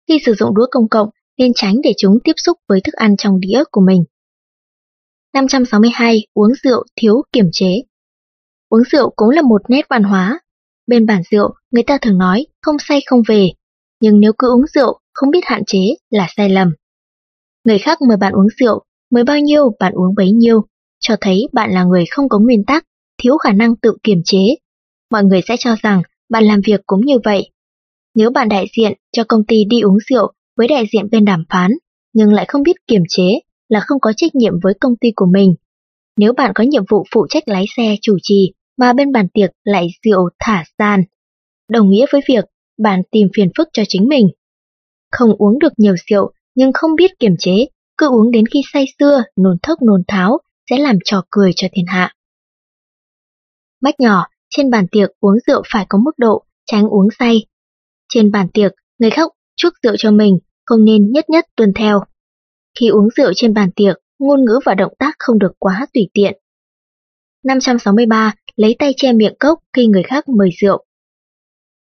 Khi sử dụng đũa công cộng, nên tránh để chúng tiếp xúc với thức ăn trong đĩa của mình. 562. Uống rượu thiếu kiểm chế Uống rượu cũng là một nét văn hóa. Bên bản rượu, người ta thường nói không say không về, nhưng nếu cứ uống rượu không biết hạn chế là sai lầm. Người khác mời bạn uống rượu, mời bao nhiêu bạn uống bấy nhiêu, cho thấy bạn là người không có nguyên tắc, thiếu khả năng tự kiềm chế. Mọi người sẽ cho rằng bạn làm việc cũng như vậy. Nếu bạn đại diện cho công ty đi uống rượu với đại diện bên đàm phán, nhưng lại không biết kiềm chế, là không có trách nhiệm với công ty của mình. Nếu bạn có nhiệm vụ phụ trách lái xe chủ trì, mà bên bàn tiệc lại rượu thả gian, đồng nghĩa với việc bạn tìm phiền phức cho chính mình. Không uống được nhiều rượu, nhưng không biết kiềm chế, cứ uống đến khi say xưa, nôn thốc nôn tháo, sẽ làm trò cười cho thiên hạ. Mách nhỏ, trên bàn tiệc uống rượu phải có mức độ, tránh uống say. Trên bàn tiệc, người khác chuốc rượu cho mình, không nên nhất nhất tuân theo. Khi uống rượu trên bàn tiệc, ngôn ngữ và động tác không được quá tùy tiện. 563. Lấy tay che miệng cốc khi người khác mời rượu.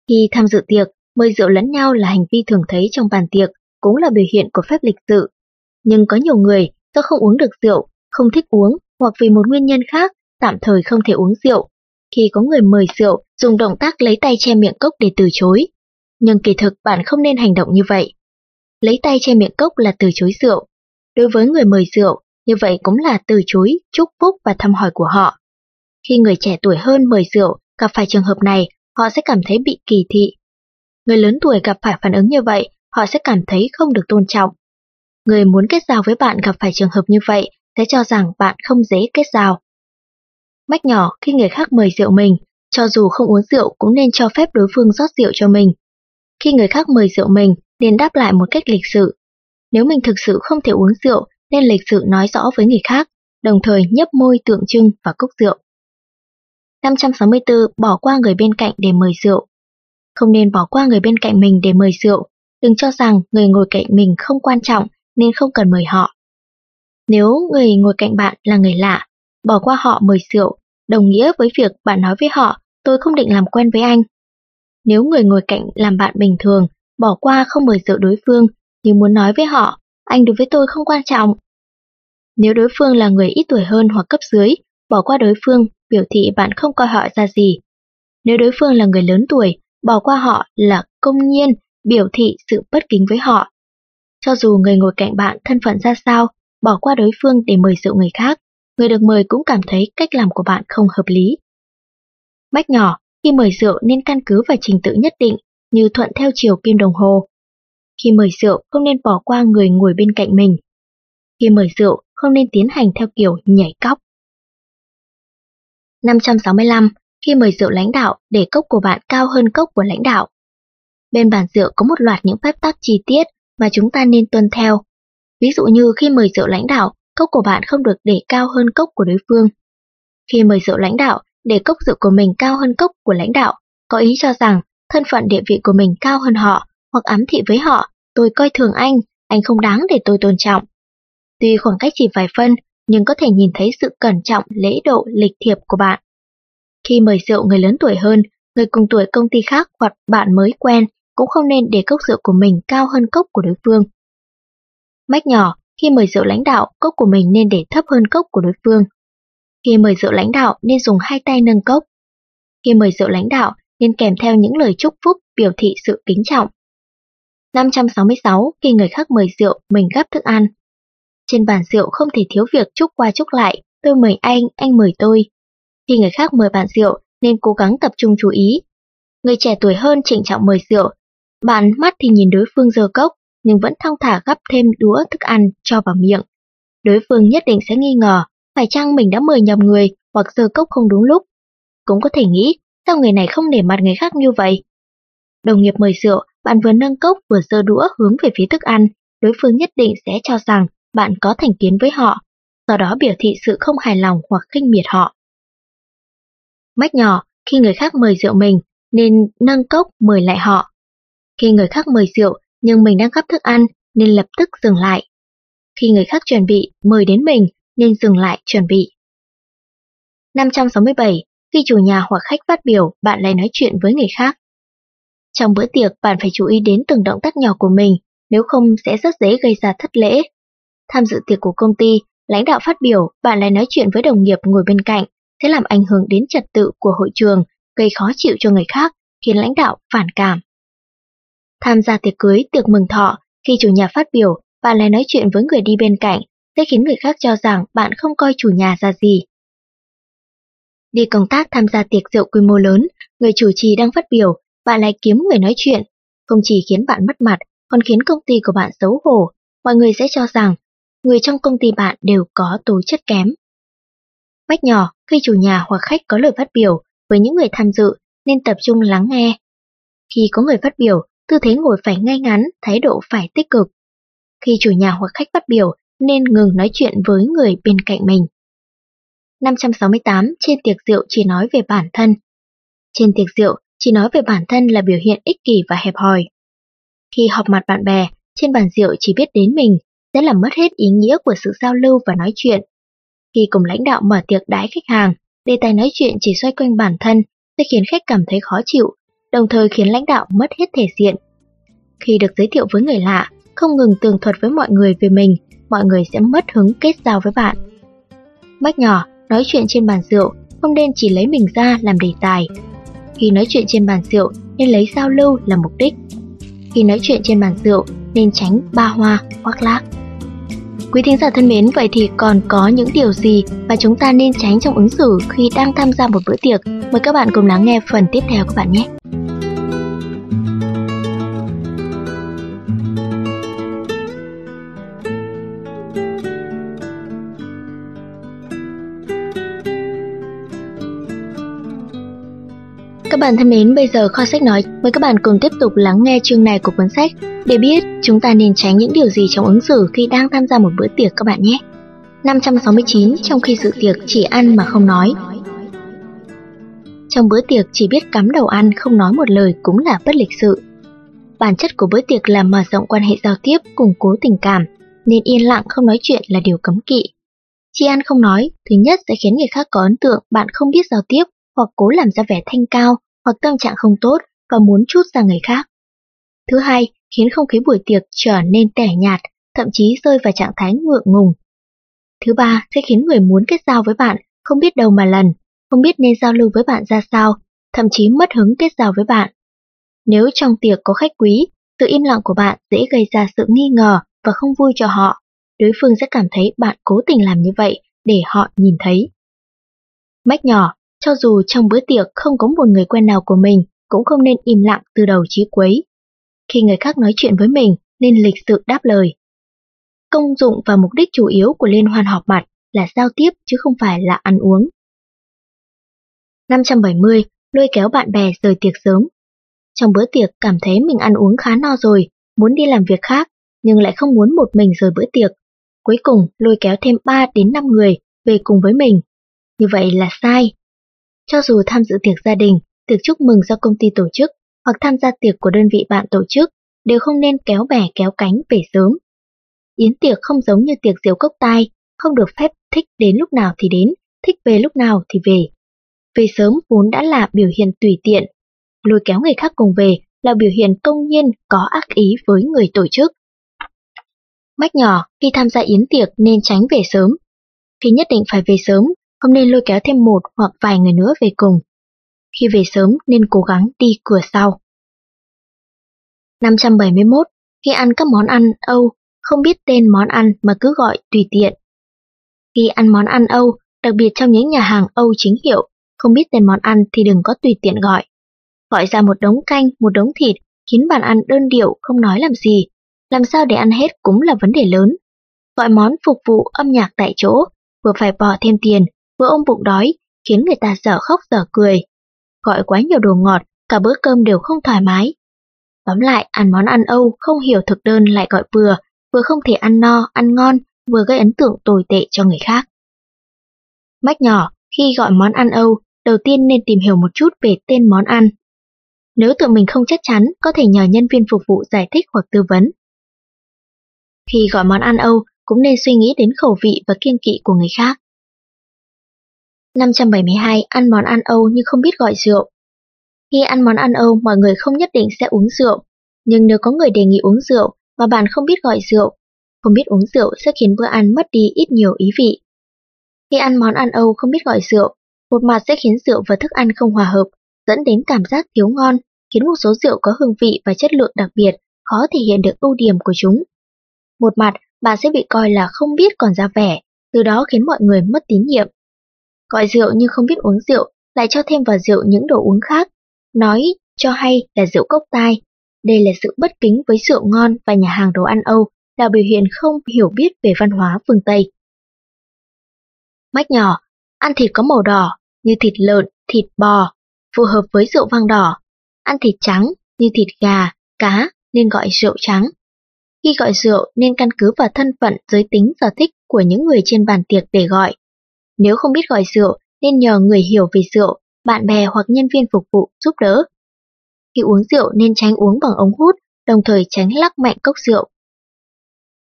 Khi tham dự tiệc, mời rượu lẫn nhau là hành vi thường thấy trong bàn tiệc, cũng là biểu hiện của phép lịch sự. Nhưng có nhiều người do không uống được rượu, không thích uống hoặc vì một nguyên nhân khác tạm thời không thể uống rượu. Khi có người mời rượu, dùng động tác lấy tay che miệng cốc để từ chối. Nhưng kỳ thực bạn không nên hành động như vậy. Lấy tay che miệng cốc là từ chối rượu. Đối với người mời rượu, như vậy cũng là từ chối, chúc phúc và thăm hỏi của họ. Khi người trẻ tuổi hơn mời rượu, gặp phải trường hợp này, họ sẽ cảm thấy bị kỳ thị. Người lớn tuổi gặp phải phản ứng như vậy, họ sẽ cảm thấy không được tôn trọng. Người muốn kết giao với bạn gặp phải trường hợp như vậy sẽ cho rằng bạn không dễ kết giao. Mách nhỏ khi người khác mời rượu mình, cho dù không uống rượu cũng nên cho phép đối phương rót rượu cho mình. Khi người khác mời rượu mình, nên đáp lại một cách lịch sự. Nếu mình thực sự không thể uống rượu, nên lịch sự nói rõ với người khác, đồng thời nhấp môi tượng trưng và cốc rượu. 564. Bỏ qua người bên cạnh để mời rượu Không nên bỏ qua người bên cạnh mình để mời rượu, đừng cho rằng người ngồi cạnh mình không quan trọng nên không cần mời họ. Nếu người ngồi cạnh bạn là người lạ, bỏ qua họ mời rượu, đồng nghĩa với việc bạn nói với họ, tôi không định làm quen với anh. Nếu người ngồi cạnh làm bạn bình thường, bỏ qua không mời rượu đối phương, nhưng muốn nói với họ, anh đối với tôi không quan trọng. Nếu đối phương là người ít tuổi hơn hoặc cấp dưới, bỏ qua đối phương, biểu thị bạn không coi họ ra gì. Nếu đối phương là người lớn tuổi, bỏ qua họ là công nhiên, biểu thị sự bất kính với họ. Cho dù người ngồi cạnh bạn thân phận ra sao, bỏ qua đối phương để mời rượu người khác, người được mời cũng cảm thấy cách làm của bạn không hợp lý. Mách nhỏ, khi mời rượu nên căn cứ vào trình tự nhất định, như thuận theo chiều kim đồng hồ. Khi mời rượu không nên bỏ qua người ngồi bên cạnh mình. Khi mời rượu không nên tiến hành theo kiểu nhảy cóc. 565. Khi mời rượu lãnh đạo để cốc của bạn cao hơn cốc của lãnh đạo. bên bàn rượu có một loạt những phép tắc chi tiết mà chúng ta nên tuân theo. Ví dụ như khi mời rượu lãnh đạo, cốc của bạn không được để cao hơn cốc của đối phương. Khi mời rượu lãnh đạo, để cốc rượu của mình cao hơn cốc của lãnh đạo, có ý cho rằng thân phận địa vị của mình cao hơn họ, hoặc ám thị với họ, tôi coi thường anh, anh không đáng để tôi tôn trọng. Tuy khoảng cách chỉ vài phân, nhưng có thể nhìn thấy sự cẩn trọng, lễ độ, lịch thiệp của bạn. Khi mời rượu người lớn tuổi hơn, người cùng tuổi công ty khác hoặc bạn mới quen cũng không nên để cốc rượu của mình cao hơn cốc của đối phương. Mách nhỏ, khi mời rượu lãnh đạo, cốc của mình nên để thấp hơn cốc của đối phương. Khi mời rượu lãnh đạo nên dùng hai tay nâng cốc. Khi mời rượu lãnh đạo nên kèm theo những lời chúc phúc biểu thị sự kính trọng. 566. Khi người khác mời rượu, mình gắp thức ăn. Trên bàn rượu không thể thiếu việc chúc qua chúc lại, tôi mời anh, anh mời tôi. Khi người khác mời bạn rượu, nên cố gắng tập trung chú ý. Người trẻ tuổi hơn trịnh trọng mời rượu, bạn mắt thì nhìn đối phương dơ cốc, nhưng vẫn thong thả gắp thêm đũa thức ăn cho vào miệng. Đối phương nhất định sẽ nghi ngờ, phải chăng mình đã mời nhầm người hoặc giơ cốc không đúng lúc. Cũng có thể nghĩ, sao người này không để mặt người khác như vậy? Đồng nghiệp mời rượu, bạn vừa nâng cốc vừa giơ đũa hướng về phía thức ăn, đối phương nhất định sẽ cho rằng bạn có thành kiến với họ, sau đó biểu thị sự không hài lòng hoặc khinh miệt họ. Mách nhỏ, khi người khác mời rượu mình, nên nâng cốc mời lại họ. Khi người khác mời rượu, nhưng mình đang gấp thức ăn, nên lập tức dừng lại. Khi người khác chuẩn bị, mời đến mình, nên dừng lại chuẩn bị. 567. Khi chủ nhà hoặc khách phát biểu, bạn lại nói chuyện với người khác. Trong bữa tiệc, bạn phải chú ý đến từng động tác nhỏ của mình, nếu không sẽ rất dễ gây ra thất lễ. Tham dự tiệc của công ty, lãnh đạo phát biểu, bạn lại nói chuyện với đồng nghiệp ngồi bên cạnh, sẽ làm ảnh hưởng đến trật tự của hội trường, gây khó chịu cho người khác, khiến lãnh đạo phản cảm. Tham gia tiệc cưới, tiệc mừng thọ, khi chủ nhà phát biểu, bạn lại nói chuyện với người đi bên cạnh, sẽ khiến người khác cho rằng bạn không coi chủ nhà ra gì. Đi công tác tham gia tiệc rượu quy mô lớn, người chủ trì đang phát biểu, bạn lại kiếm người nói chuyện, không chỉ khiến bạn mất mặt, còn khiến công ty của bạn xấu hổ, mọi người sẽ cho rằng người trong công ty bạn đều có tố chất kém. Bách nhỏ, khi chủ nhà hoặc khách có lời phát biểu với những người tham dự nên tập trung lắng nghe. Khi có người phát biểu, tư thế ngồi phải ngay ngắn, thái độ phải tích cực. Khi chủ nhà hoặc khách phát biểu nên ngừng nói chuyện với người bên cạnh mình. 568 trên tiệc rượu chỉ nói về bản thân. Trên tiệc rượu, chỉ nói về bản thân là biểu hiện ích kỷ và hẹp hòi. Khi họp mặt bạn bè, trên bàn rượu chỉ biết đến mình, sẽ làm mất hết ý nghĩa của sự giao lưu và nói chuyện. Khi cùng lãnh đạo mở tiệc đái khách hàng, đề tài nói chuyện chỉ xoay quanh bản thân sẽ khiến khách cảm thấy khó chịu, đồng thời khiến lãnh đạo mất hết thể diện. Khi được giới thiệu với người lạ, không ngừng tường thuật với mọi người về mình, mọi người sẽ mất hứng kết giao với bạn. Mách nhỏ, nói chuyện trên bàn rượu, không nên chỉ lấy mình ra làm đề tài. Khi nói chuyện trên bàn rượu, nên lấy giao lưu là mục đích. Khi nói chuyện trên bàn rượu, nên tránh ba hoa, khoác lác. Quý thính giả thân mến, vậy thì còn có những điều gì mà chúng ta nên tránh trong ứng xử khi đang tham gia một bữa tiệc? Mời các bạn cùng lắng nghe phần tiếp theo các bạn nhé. Các bạn thân mến, bây giờ kho sách nói mời các bạn cùng tiếp tục lắng nghe chương này của cuốn sách để biết chúng ta nên tránh những điều gì trong ứng xử khi đang tham gia một bữa tiệc các bạn nhé. 569 trong khi sự tiệc chỉ ăn mà không nói. Trong bữa tiệc chỉ biết cắm đầu ăn không nói một lời cũng là bất lịch sự. Bản chất của bữa tiệc là mở rộng quan hệ giao tiếp, củng cố tình cảm, nên yên lặng không nói chuyện là điều cấm kỵ. Chỉ ăn không nói, thứ nhất sẽ khiến người khác có ấn tượng bạn không biết giao tiếp hoặc cố làm ra vẻ thanh cao hoặc tâm trạng không tốt và muốn chút ra người khác. Thứ hai, khiến không khí buổi tiệc trở nên tẻ nhạt, thậm chí rơi vào trạng thái ngượng ngùng. Thứ ba, sẽ khiến người muốn kết giao với bạn không biết đâu mà lần, không biết nên giao lưu với bạn ra sao, thậm chí mất hứng kết giao với bạn. Nếu trong tiệc có khách quý, sự im lặng của bạn dễ gây ra sự nghi ngờ và không vui cho họ. Đối phương sẽ cảm thấy bạn cố tình làm như vậy để họ nhìn thấy. Mách nhỏ, cho dù trong bữa tiệc không có một người quen nào của mình, cũng không nên im lặng từ đầu chí cuối. Khi người khác nói chuyện với mình, nên lịch sự đáp lời. Công dụng và mục đích chủ yếu của liên hoan họp mặt là giao tiếp chứ không phải là ăn uống. 570. Lôi kéo bạn bè rời tiệc sớm trong bữa tiệc cảm thấy mình ăn uống khá no rồi, muốn đi làm việc khác, nhưng lại không muốn một mình rời bữa tiệc. Cuối cùng lôi kéo thêm 3 đến 5 người về cùng với mình. Như vậy là sai. Cho dù tham dự tiệc gia đình, tiệc chúc mừng do công ty tổ chức, hoặc tham gia tiệc của đơn vị bạn tổ chức, đều không nên kéo bè kéo cánh về sớm. Yến tiệc không giống như tiệc diều cốc tai, không được phép thích đến lúc nào thì đến, thích về lúc nào thì về. Về sớm vốn đã là biểu hiện tùy tiện, lôi kéo người khác cùng về là biểu hiện công nhiên có ác ý với người tổ chức. Mách nhỏ, khi tham gia yến tiệc nên tránh về sớm. Khi nhất định phải về sớm, không nên lôi kéo thêm một hoặc vài người nữa về cùng. Khi về sớm nên cố gắng đi cửa sau. 571. Khi ăn các món ăn Âu, không biết tên món ăn mà cứ gọi tùy tiện. Khi ăn món ăn Âu, đặc biệt trong những nhà hàng Âu chính hiệu, không biết tên món ăn thì đừng có tùy tiện gọi. Gọi ra một đống canh, một đống thịt, khiến bàn ăn đơn điệu không nói làm gì. Làm sao để ăn hết cũng là vấn đề lớn. Gọi món phục vụ âm nhạc tại chỗ, vừa phải bỏ thêm tiền, vừa ôm bụng đói, khiến người ta dở khóc dở cười. Gọi quá nhiều đồ ngọt, cả bữa cơm đều không thoải mái. Tóm lại, ăn món ăn Âu không hiểu thực đơn lại gọi vừa, vừa không thể ăn no, ăn ngon, vừa gây ấn tượng tồi tệ cho người khác. Mách nhỏ, khi gọi món ăn Âu, đầu tiên nên tìm hiểu một chút về tên món ăn. Nếu tự mình không chắc chắn, có thể nhờ nhân viên phục vụ giải thích hoặc tư vấn. Khi gọi món ăn Âu, cũng nên suy nghĩ đến khẩu vị và kiêng kỵ của người khác. 572. Ăn món ăn Âu nhưng không biết gọi rượu. Khi ăn món ăn Âu, mọi người không nhất định sẽ uống rượu, nhưng nếu có người đề nghị uống rượu mà bạn không biết gọi rượu, không biết uống rượu sẽ khiến bữa ăn mất đi ít nhiều ý vị. Khi ăn món ăn Âu không biết gọi rượu, một mặt sẽ khiến rượu và thức ăn không hòa hợp, dẫn đến cảm giác thiếu ngon, khiến một số rượu có hương vị và chất lượng đặc biệt, khó thể hiện được ưu điểm của chúng. Một mặt, bạn sẽ bị coi là không biết còn ra vẻ, từ đó khiến mọi người mất tín nhiệm. Gọi rượu nhưng không biết uống rượu, lại cho thêm vào rượu những đồ uống khác, nói cho hay là rượu cốc tai. Đây là sự bất kính với rượu ngon và nhà hàng đồ ăn Âu, là biểu hiện không hiểu biết về văn hóa phương Tây. Mách nhỏ, ăn thịt có màu đỏ, như thịt lợn, thịt bò, phù hợp với rượu vang đỏ. Ăn thịt trắng, như thịt gà, cá, nên gọi rượu trắng. Khi gọi rượu nên căn cứ vào thân phận giới tính sở thích của những người trên bàn tiệc để gọi. Nếu không biết gọi rượu, nên nhờ người hiểu về rượu, bạn bè hoặc nhân viên phục vụ giúp đỡ. Khi uống rượu nên tránh uống bằng ống hút, đồng thời tránh lắc mạnh cốc rượu.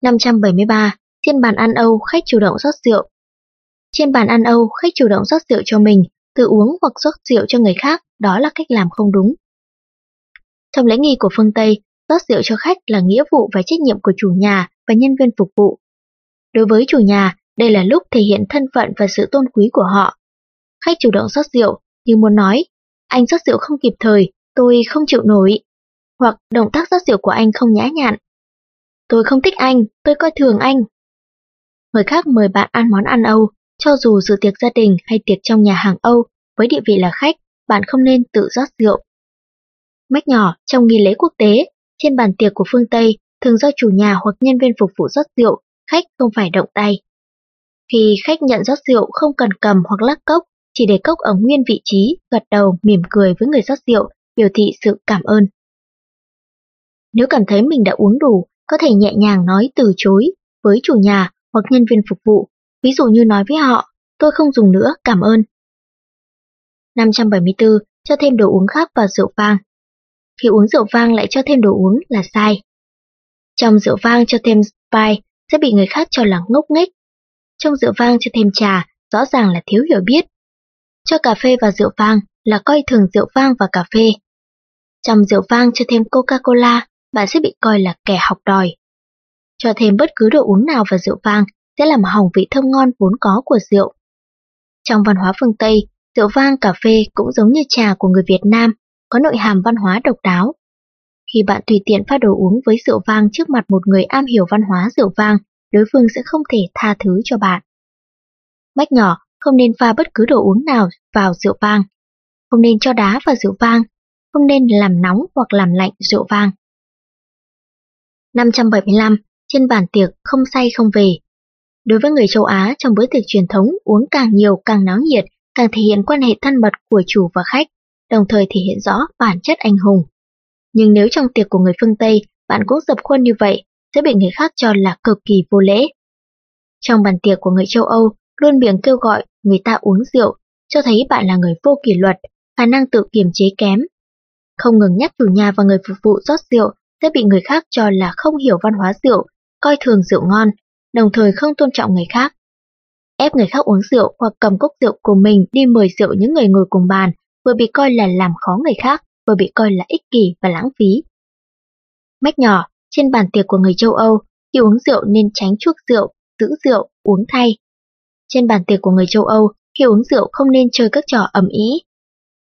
573. Trên bàn ăn Âu, khách chủ động rót rượu. Trên bàn ăn Âu, khách chủ động rót rượu cho mình, tự uống hoặc rót rượu cho người khác, đó là cách làm không đúng. Trong lễ nghi của phương Tây, rót rượu cho khách là nghĩa vụ và trách nhiệm của chủ nhà và nhân viên phục vụ. Đối với chủ nhà, đây là lúc thể hiện thân phận và sự tôn quý của họ. Khách chủ động rót rượu, như muốn nói, anh rót rượu không kịp thời, tôi không chịu nổi. Hoặc động tác rót rượu của anh không nhã nhặn. Tôi không thích anh, tôi coi thường anh. Người khác mời bạn ăn món ăn Âu, cho dù dự tiệc gia đình hay tiệc trong nhà hàng Âu, với địa vị là khách, bạn không nên tự rót rượu. Mách nhỏ, trong nghi lễ quốc tế, trên bàn tiệc của phương Tây, thường do chủ nhà hoặc nhân viên phục vụ rót rượu, khách không phải động tay. Khi khách nhận rót rượu không cần cầm hoặc lắc cốc, chỉ để cốc ở nguyên vị trí, gật đầu, mỉm cười với người rót rượu, biểu thị sự cảm ơn. Nếu cảm thấy mình đã uống đủ, có thể nhẹ nhàng nói từ chối với chủ nhà hoặc nhân viên phục vụ, ví dụ như nói với họ, tôi không dùng nữa, cảm ơn. 574. Cho thêm đồ uống khác vào rượu vang. Khi uống rượu vang lại cho thêm đồ uống là sai. Trong rượu vang cho thêm spice sẽ bị người khác cho là ngốc nghếch. Trong rượu vang cho thêm trà, rõ ràng là thiếu hiểu biết. Cho cà phê vào rượu vang là coi thường rượu vang và cà phê. Trong rượu vang cho thêm Coca-Cola, bạn sẽ bị coi là kẻ học đòi. Cho thêm bất cứ đồ uống nào vào rượu vang sẽ làm hỏng vị thơm ngon vốn có của rượu. Trong văn hóa phương Tây, rượu vang cà phê cũng giống như trà của người Việt Nam, có nội hàm văn hóa độc đáo. Khi bạn tùy tiện pha đồ uống với rượu vang trước mặt một người am hiểu văn hóa rượu vang, đối phương sẽ không thể tha thứ cho bạn. Mách nhỏ, không nên pha bất cứ đồ uống nào vào rượu vang. Không nên cho đá vào rượu vang, không nên làm nóng hoặc làm lạnh rượu vang. 575. Trên bàn tiệc không say không về. Đối với người châu Á, trong bữa tiệc truyền thống uống càng nhiều càng náo nhiệt, càng thể hiện quan hệ thân mật của chủ và khách, đồng thời thể hiện rõ bản chất anh hùng. Nhưng nếu trong tiệc của người phương Tây bạn cũng dập khuôn như vậy, sẽ bị người khác cho là cực kỳ vô lễ. Trong bàn tiệc của người châu Âu, luôn miệng kêu gọi người ta uống rượu, cho thấy bạn là người vô kỷ luật, khả năng tự kiềm chế kém. Không ngừng nhắc chủ nhà và người phục vụ rót rượu sẽ bị người khác cho là không hiểu văn hóa rượu, coi thường rượu ngon, đồng thời không tôn trọng người khác. Ép người khác uống rượu hoặc cầm cốc rượu của mình đi mời rượu những người ngồi cùng bàn vừa bị coi là làm khó người khác, vừa bị coi là ích kỷ và lãng phí. Mách nhỏ, trên bàn tiệc của người châu Âu, khi uống rượu nên tránh chuốc rượu, giữ rượu, uống thay. Trên bàn tiệc của người châu Âu, khi uống rượu không nên chơi các trò ẩm ý.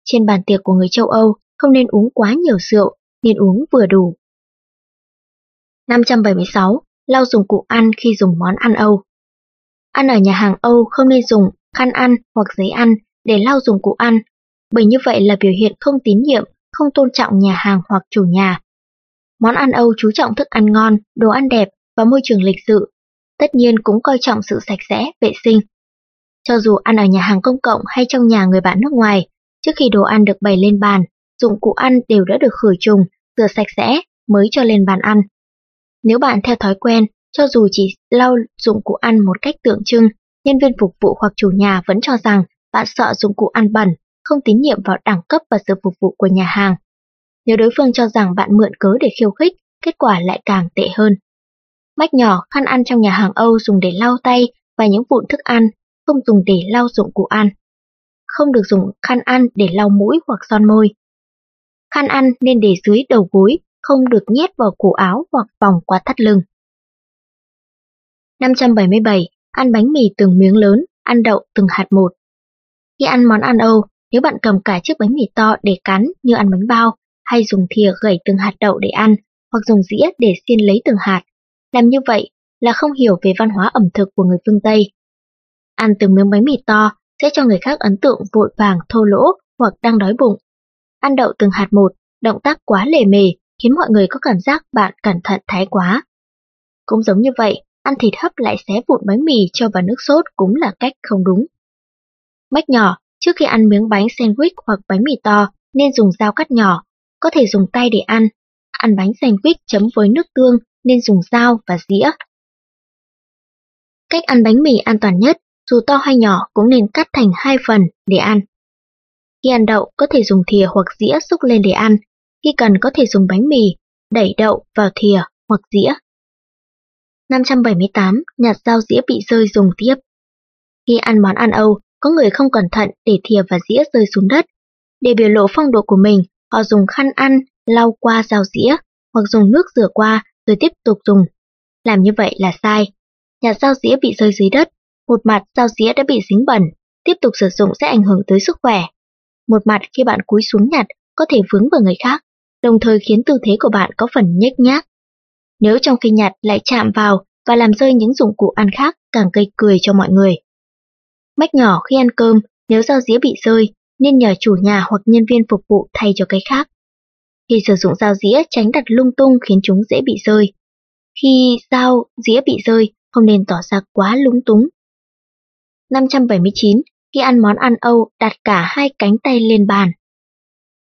Trên bàn tiệc của người châu Âu, không nên uống quá nhiều rượu, nên uống vừa đủ. 576. Lau dùng cụ ăn khi dùng món ăn Âu. Ăn ở nhà hàng Âu không nên dùng khăn ăn hoặc giấy ăn để lau dùng cụ ăn, bởi như vậy là biểu hiện không tín nhiệm, không tôn trọng nhà hàng hoặc chủ nhà. Món ăn Âu chú trọng thức ăn ngon, đồ ăn đẹp và môi trường lịch sự, tất nhiên cũng coi trọng sự sạch sẽ, vệ sinh. Cho dù ăn ở nhà hàng công cộng hay trong nhà người bạn nước ngoài, trước khi đồ ăn được bày lên bàn, dụng cụ ăn đều đã được khử trùng, rửa sạch sẽ mới cho lên bàn ăn. Nếu bạn theo thói quen, cho dù chỉ lau dụng cụ ăn một cách tượng trưng, nhân viên phục vụ hoặc chủ nhà vẫn cho rằng bạn sợ dụng cụ ăn bẩn, không tín nhiệm vào đẳng cấp và sự phục vụ của nhà hàng. Nếu đối phương cho rằng bạn mượn cớ để khiêu khích, kết quả lại càng tệ hơn. Mách nhỏ, khăn ăn trong nhà hàng Âu dùng để lau tay và những vụn thức ăn, không dùng để lau dụng cụ ăn. Không được dùng khăn ăn để lau mũi hoặc son môi. Khăn ăn nên để dưới đầu gối, không được nhét vào cổ áo hoặc vòng qua thắt lưng. 577. Ăn bánh mì từng miếng lớn, ăn đậu từng hạt một. Khi ăn món ăn Âu, nếu bạn cầm cả chiếc bánh mì to để cắn như ăn bánh bao, hay dùng thìa gẩy từng hạt đậu để ăn, hoặc dùng dĩa để xiên lấy từng hạt, làm như vậy là không hiểu về văn hóa ẩm thực của người phương Tây. Ăn từng miếng bánh mì to sẽ cho người khác ấn tượng vội vàng thô lỗ hoặc đang đói bụng. Ăn đậu từng hạt một, động tác quá lề mề khiến mọi người có cảm giác bạn cẩn thận thái quá. Cũng giống như vậy, ăn thịt hấp lại xé vụn bánh mì cho vào nước sốt cũng là cách không đúng. Mách nhỏ, trước khi ăn miếng bánh sandwich hoặc bánh mì to, nên dùng dao cắt nhỏ, có thể dùng tay để ăn. Ăn bánh sandwich chấm với nước tương nên dùng dao và dĩa. Cách ăn bánh mì an toàn nhất, dù to hay nhỏ cũng nên cắt thành hai phần để ăn. Khi ăn đậu, có thể dùng thìa hoặc dĩa xúc lên để ăn. Khi cần có thể dùng bánh mì, đẩy đậu vào thìa hoặc dĩa. 578. Nhặt dao dĩa bị rơi dùng tiếp. Khi ăn món ăn Âu, có người không cẩn thận để thìa và dĩa rơi xuống đất. Để biểu lộ phong độ của mình, họ dùng khăn ăn lau qua dao dĩa hoặc dùng nước rửa qua rồi tiếp tục dùng. Làm như vậy là sai. Nhặt dao dĩa bị rơi dưới đất, một mặt dao dĩa đã bị dính bẩn, tiếp tục sử dụng sẽ ảnh hưởng tới sức khỏe. Một mặt khi bạn cúi xuống nhặt có thể vướng vào người khác, đồng thời khiến tư thế của bạn có phần nhếch nhác. Nếu trong khi nhặt lại chạm vào và làm rơi những dụng cụ ăn khác càng gây cười cho mọi người. Mách nhỏ khi ăn cơm, nếu dao dĩa bị rơi, nên nhờ chủ nhà hoặc nhân viên phục vụ thay cho cái khác. Khi sử dụng dao dĩa tránh đặt lung tung khiến chúng dễ bị rơi. Khi dao dĩa bị rơi, không nên tỏ ra quá lúng túng. 579. Khi ăn món ăn Âu, đặt cả hai cánh tay lên bàn.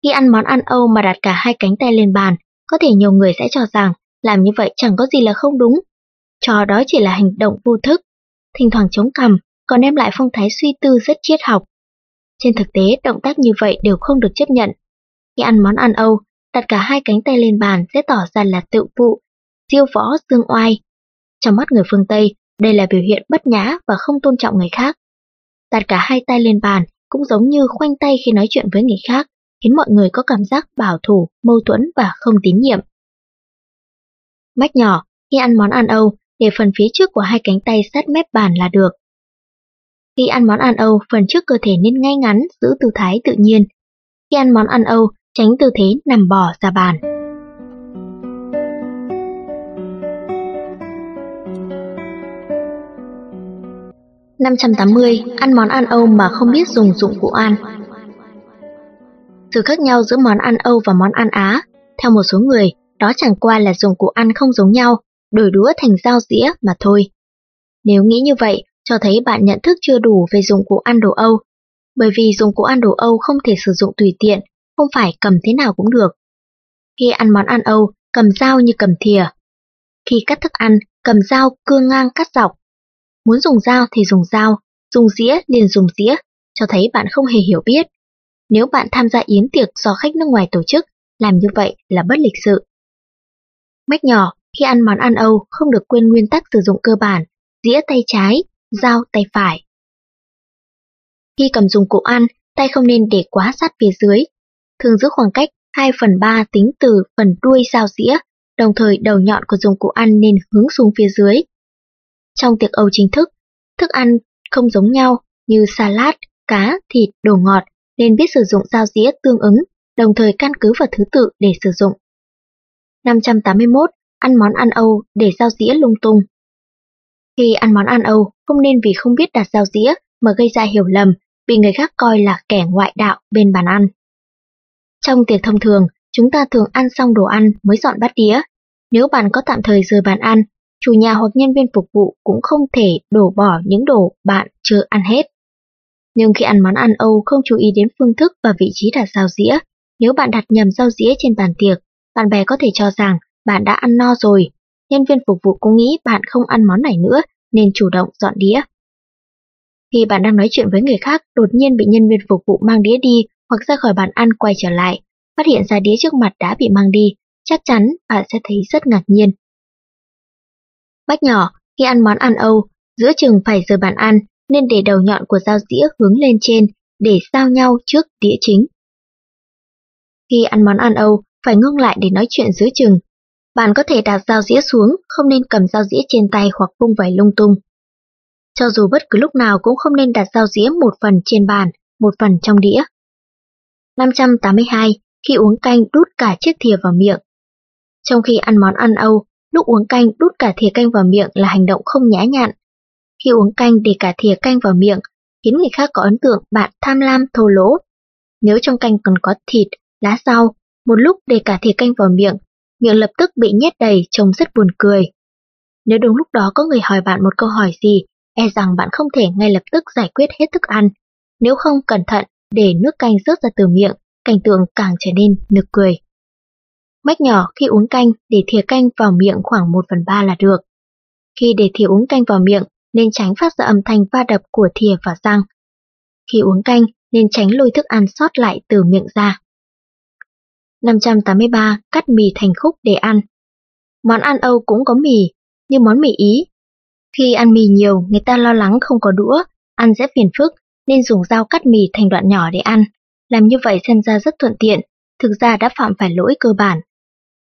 Khi ăn món ăn Âu mà đặt cả hai cánh tay lên bàn, có thể nhiều người sẽ cho rằng làm như vậy chẳng có gì là không đúng. Cho đó chỉ là hành động vô thức, thỉnh thoảng chống cằm, còn đem lại phong thái suy tư rất triết học. Trên thực tế, động tác như vậy đều không được chấp nhận. Khi ăn món ăn Âu, đặt cả hai cánh tay lên bàn sẽ tỏ ra là tự phụ, siêu võ dương oai. Trong mắt người phương Tây, đây là biểu hiện bất nhã và không tôn trọng người khác. Đặt cả hai tay lên bàn cũng giống như khoanh tay khi nói chuyện với người khác, khiến mọi người có cảm giác bảo thủ, mâu thuẫn và không tín nhiệm. Mách nhỏ, khi ăn món ăn Âu, để phần phía trước của hai cánh tay sát mép bàn là được. Khi ăn món ăn Âu, phần trước cơ thể nên ngay ngắn, giữ tư thái tự nhiên. Khi ăn món ăn Âu, tránh tư thế nằm bò ra bàn. năm trăm tám mươi Ăn món ăn Âu mà không biết dùng dụng cụ ăn Sự khác nhau giữa món ăn Âu và món ăn Á, theo một số người, đó chẳng qua là dụng cụ ăn không giống nhau, đổi đũa thành dao dĩa mà thôi. Nếu nghĩ như vậy, cho thấy bạn nhận thức chưa đủ về dụng cụ ăn đồ Âu. Bởi vì dụng cụ ăn đồ Âu không thể sử dụng tùy tiện, không phải cầm thế nào cũng được. Khi ăn món ăn Âu, cầm dao như cầm thìa. Khi cắt thức ăn, cầm dao cưa ngang cắt dọc. Muốn dùng dao thì dùng dao, dùng dĩa liền dùng dĩa, cho thấy bạn không hề hiểu biết. Nếu bạn tham gia yến tiệc do khách nước ngoài tổ chức, làm như vậy là bất lịch sự. Mách nhỏ, khi ăn món ăn Âu không được quên nguyên tắc sử dụng cơ bản, dĩa tay trái, dao tay phải. Khi cầm dụng cụ ăn, tay không nên để quá sát phía dưới, thường giữ khoảng cách 2 phần 3 tính từ phần đuôi dao dĩa, đồng thời đầu nhọn của dụng cụ ăn nên hướng xuống phía dưới. Trong tiệc Âu chính thức, thức ăn không giống nhau như salad, cá, thịt, đồ ngọt nên biết sử dụng dao dĩa tương ứng, đồng thời căn cứ vào thứ tự để sử dụng. 581. Ăn món ăn Âu để dao dĩa lung tung. Khi ăn món ăn Âu, không nên vì không biết đặt dao dĩa mà gây ra hiểu lầm, bị người khác coi là kẻ ngoại đạo bên bàn ăn. Trong tiệc thông thường, chúng ta thường ăn xong đồ ăn mới dọn bát đĩa. Nếu bạn có tạm thời rời bàn ăn, chủ nhà hoặc nhân viên phục vụ cũng không thể đổ bỏ những đồ bạn chưa ăn hết. Nhưng khi ăn món ăn Âu không chú ý đến phương thức và vị trí đặt dao dĩa, nếu bạn đặt nhầm dao dĩa trên bàn tiệc, bạn bè có thể cho rằng bạn đã ăn no rồi. Nhân viên phục vụ cũng nghĩ bạn không ăn món này nữa nên chủ động dọn đĩa. Khi bạn đang nói chuyện với người khác, đột nhiên bị nhân viên phục vụ mang đĩa đi hoặc ra khỏi bàn ăn quay trở lại, phát hiện ra đĩa trước mặt đã bị mang đi, chắc chắn bạn sẽ thấy rất ngạc nhiên. Bách nhỏ, khi ăn món ăn Âu, giữa chừng phải rời bàn ăn nên để đầu nhọn của dao dĩa hướng lên trên để giao nhau trước đĩa chính. Khi ăn món ăn Âu, phải ngưng lại để nói chuyện giữa chừng. Bạn có thể đặt dao dĩa xuống, không nên cầm dao dĩa trên tay hoặc vung vẩy lung tung. Cho dù bất cứ lúc nào cũng không nên đặt dao dĩa một phần trên bàn, một phần trong đĩa. 582. Khi uống canh đút cả chiếc thìa vào miệng. Trong khi ăn món ăn Âu, lúc uống canh đút cả thìa canh vào miệng là hành động không nhã nhặn. Khi uống canh để cả thìa canh vào miệng, khiến người khác có ấn tượng bạn tham lam thô lỗ. Nếu trong canh còn có thịt, lá rau, một lúc để cả thìa canh vào miệng, miệng lập tức bị nhét đầy trông rất buồn cười. Nếu đúng lúc đó có người hỏi bạn một câu hỏi gì, e rằng bạn không thể ngay lập tức giải quyết hết thức ăn. Nếu không cẩn thận để nước canh rớt ra từ miệng, cảnh tượng càng trở nên nực cười. Mách nhỏ khi uống canh để thìa canh vào miệng khoảng 1 phần 3 là được. Khi để thìa uống canh vào miệng, nên tránh phát ra âm thanh va đập của thìa và răng. Khi uống canh, nên tránh lôi thức ăn sót lại từ miệng ra. 583. Cắt mì thành khúc để ăn Món ăn Âu cũng có mì, như món mì Ý. Khi ăn mì nhiều, người ta lo lắng không có đũa, ăn sẽ phiền phức, nên dùng dao cắt mì thành đoạn nhỏ để ăn. Làm như vậy xem ra rất thuận tiện, thực ra đã phạm phải lỗi cơ bản.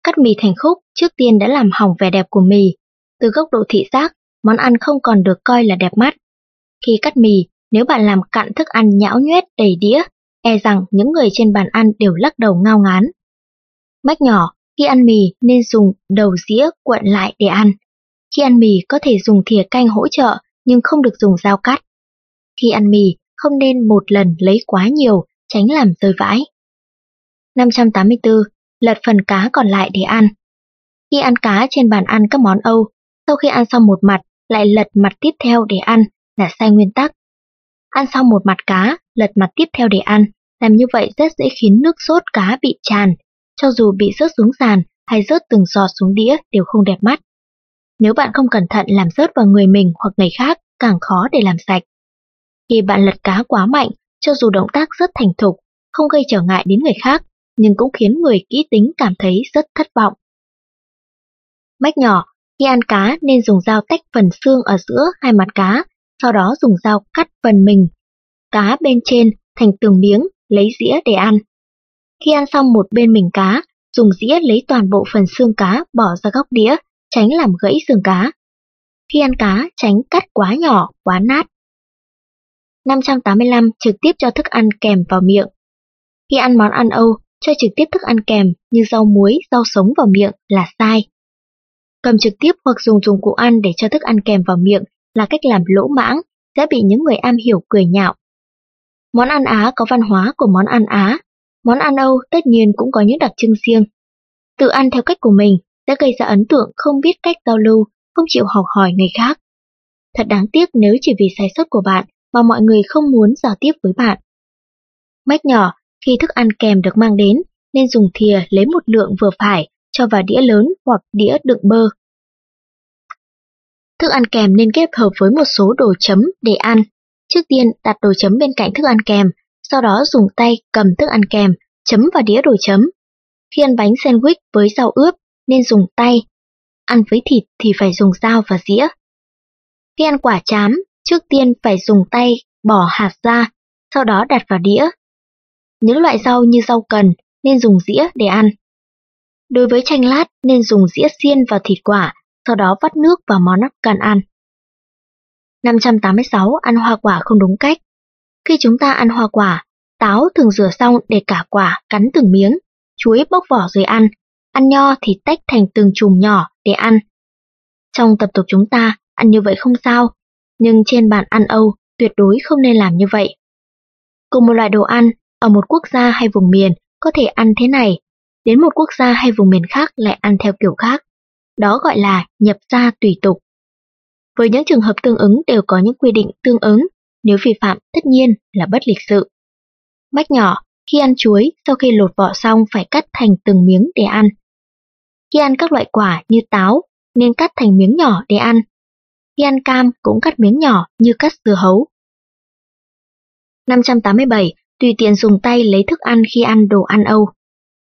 Cắt mì thành khúc trước tiên đã làm hỏng vẻ đẹp của mì. Từ góc độ thị giác, món ăn không còn được coi là đẹp mắt. Khi cắt mì, nếu bạn làm cặn thức ăn nhão nhoét đầy đĩa, e rằng những người trên bàn ăn đều lắc đầu ngao ngán. Mách nhỏ, khi ăn mì nên dùng đầu dĩa cuộn lại để ăn. Khi ăn mì có thể dùng thìa canh hỗ trợ nhưng không được dùng dao cắt. Khi ăn mì, không nên một lần lấy quá nhiều, tránh làm rơi vãi. 584. Lật phần cá còn lại để ăn. Khi ăn cá trên bàn ăn các món Âu, sau khi ăn xong một mặt, lại lật mặt tiếp theo để ăn là sai nguyên tắc. Ăn xong một mặt cá, lật mặt tiếp theo để ăn, làm như vậy rất dễ khiến nước sốt cá bị tràn, cho dù bị rớt xuống sàn hay rớt từng giọt xuống đĩa đều không đẹp mắt. Nếu bạn không cẩn thận làm rớt vào người mình hoặc người khác, càng khó để làm sạch. Khi bạn lật cá quá mạnh, cho dù động tác rất thành thục, không gây trở ngại đến người khác, nhưng cũng khiến người kỹ tính cảm thấy rất thất vọng. Mách nhỏ, khi ăn cá nên dùng dao tách phần xương ở giữa hai mặt cá, sau đó dùng dao cắt phần mình, cá bên trên thành từng miếng, lấy dĩa để ăn. Khi ăn xong một bên mình cá, dùng dĩa lấy toàn bộ phần xương cá bỏ ra góc đĩa, tránh làm gãy xương cá. Khi ăn cá, tránh cắt quá nhỏ, quá nát. 585 trực tiếp cho thức ăn kèm vào miệng. Khi ăn món ăn Âu, cho trực tiếp thức ăn kèm như rau muối, rau sống vào miệng là sai. Cầm trực tiếp hoặc dùng dụng cụ ăn để cho thức ăn kèm vào miệng là cách làm lỗ mãng, sẽ bị những người am hiểu cười nhạo. Món ăn Á có văn hóa của món ăn Á, món ăn Âu tất nhiên cũng có những đặc trưng riêng. Tự ăn theo cách của mình sẽ gây ra ấn tượng không biết cách giao lưu, không chịu học hỏi người khác. Thật đáng tiếc nếu chỉ vì sai sót của bạn mà mọi người không muốn giao tiếp với bạn. Mách nhỏ, khi thức ăn kèm được mang đến, nên dùng thìa lấy một lượng vừa phải cho vào đĩa lớn hoặc đĩa đựng bơ. Thức ăn kèm nên kết hợp với một số đồ chấm để ăn. Trước tiên đặt đồ chấm bên cạnh thức ăn kèm, sau đó dùng tay cầm thức ăn kèm, chấm vào đĩa đồ chấm. Khi ăn bánh sandwich với rau ướp nên dùng tay, ăn với thịt thì phải dùng dao và dĩa. Khi ăn quả chám, trước tiên phải dùng tay bỏ hạt ra, sau đó đặt vào đĩa. Những loại rau như rau cần nên dùng dĩa để ăn. Đối với chanh lát nên dùng dĩa xiên vào thịt quả, sau đó vắt nước vào món cần ăn. 586. Ăn hoa quả không đúng cách khi chúng ta ăn hoa quả, táo thường rửa xong để cả quả cắn từng miếng, chuối bóc vỏ rồi ăn, ăn nho thì tách thành từng chùm nhỏ để ăn. Trong tập tục chúng ta, ăn như vậy không sao, nhưng trên bàn ăn Âu tuyệt đối không nên làm như vậy. Cùng một loại đồ ăn, ở một quốc gia hay vùng miền có thể ăn thế này, đến một quốc gia hay vùng miền khác lại ăn theo kiểu khác. Đó gọi là nhập gia tùy tục. Với những trường hợp tương ứng đều có những quy định tương ứng, nếu vi phạm tất nhiên là bất lịch sự. Bách nhỏ, khi ăn chuối, sau khi lột vỏ xong phải cắt thành từng miếng để ăn. Khi ăn các loại quả như táo, nên cắt thành miếng nhỏ để ăn. Khi ăn cam cũng cắt miếng nhỏ như cắt dưa hấu. 587. Tùy tiện dùng tay lấy thức ăn khi ăn đồ ăn Âu.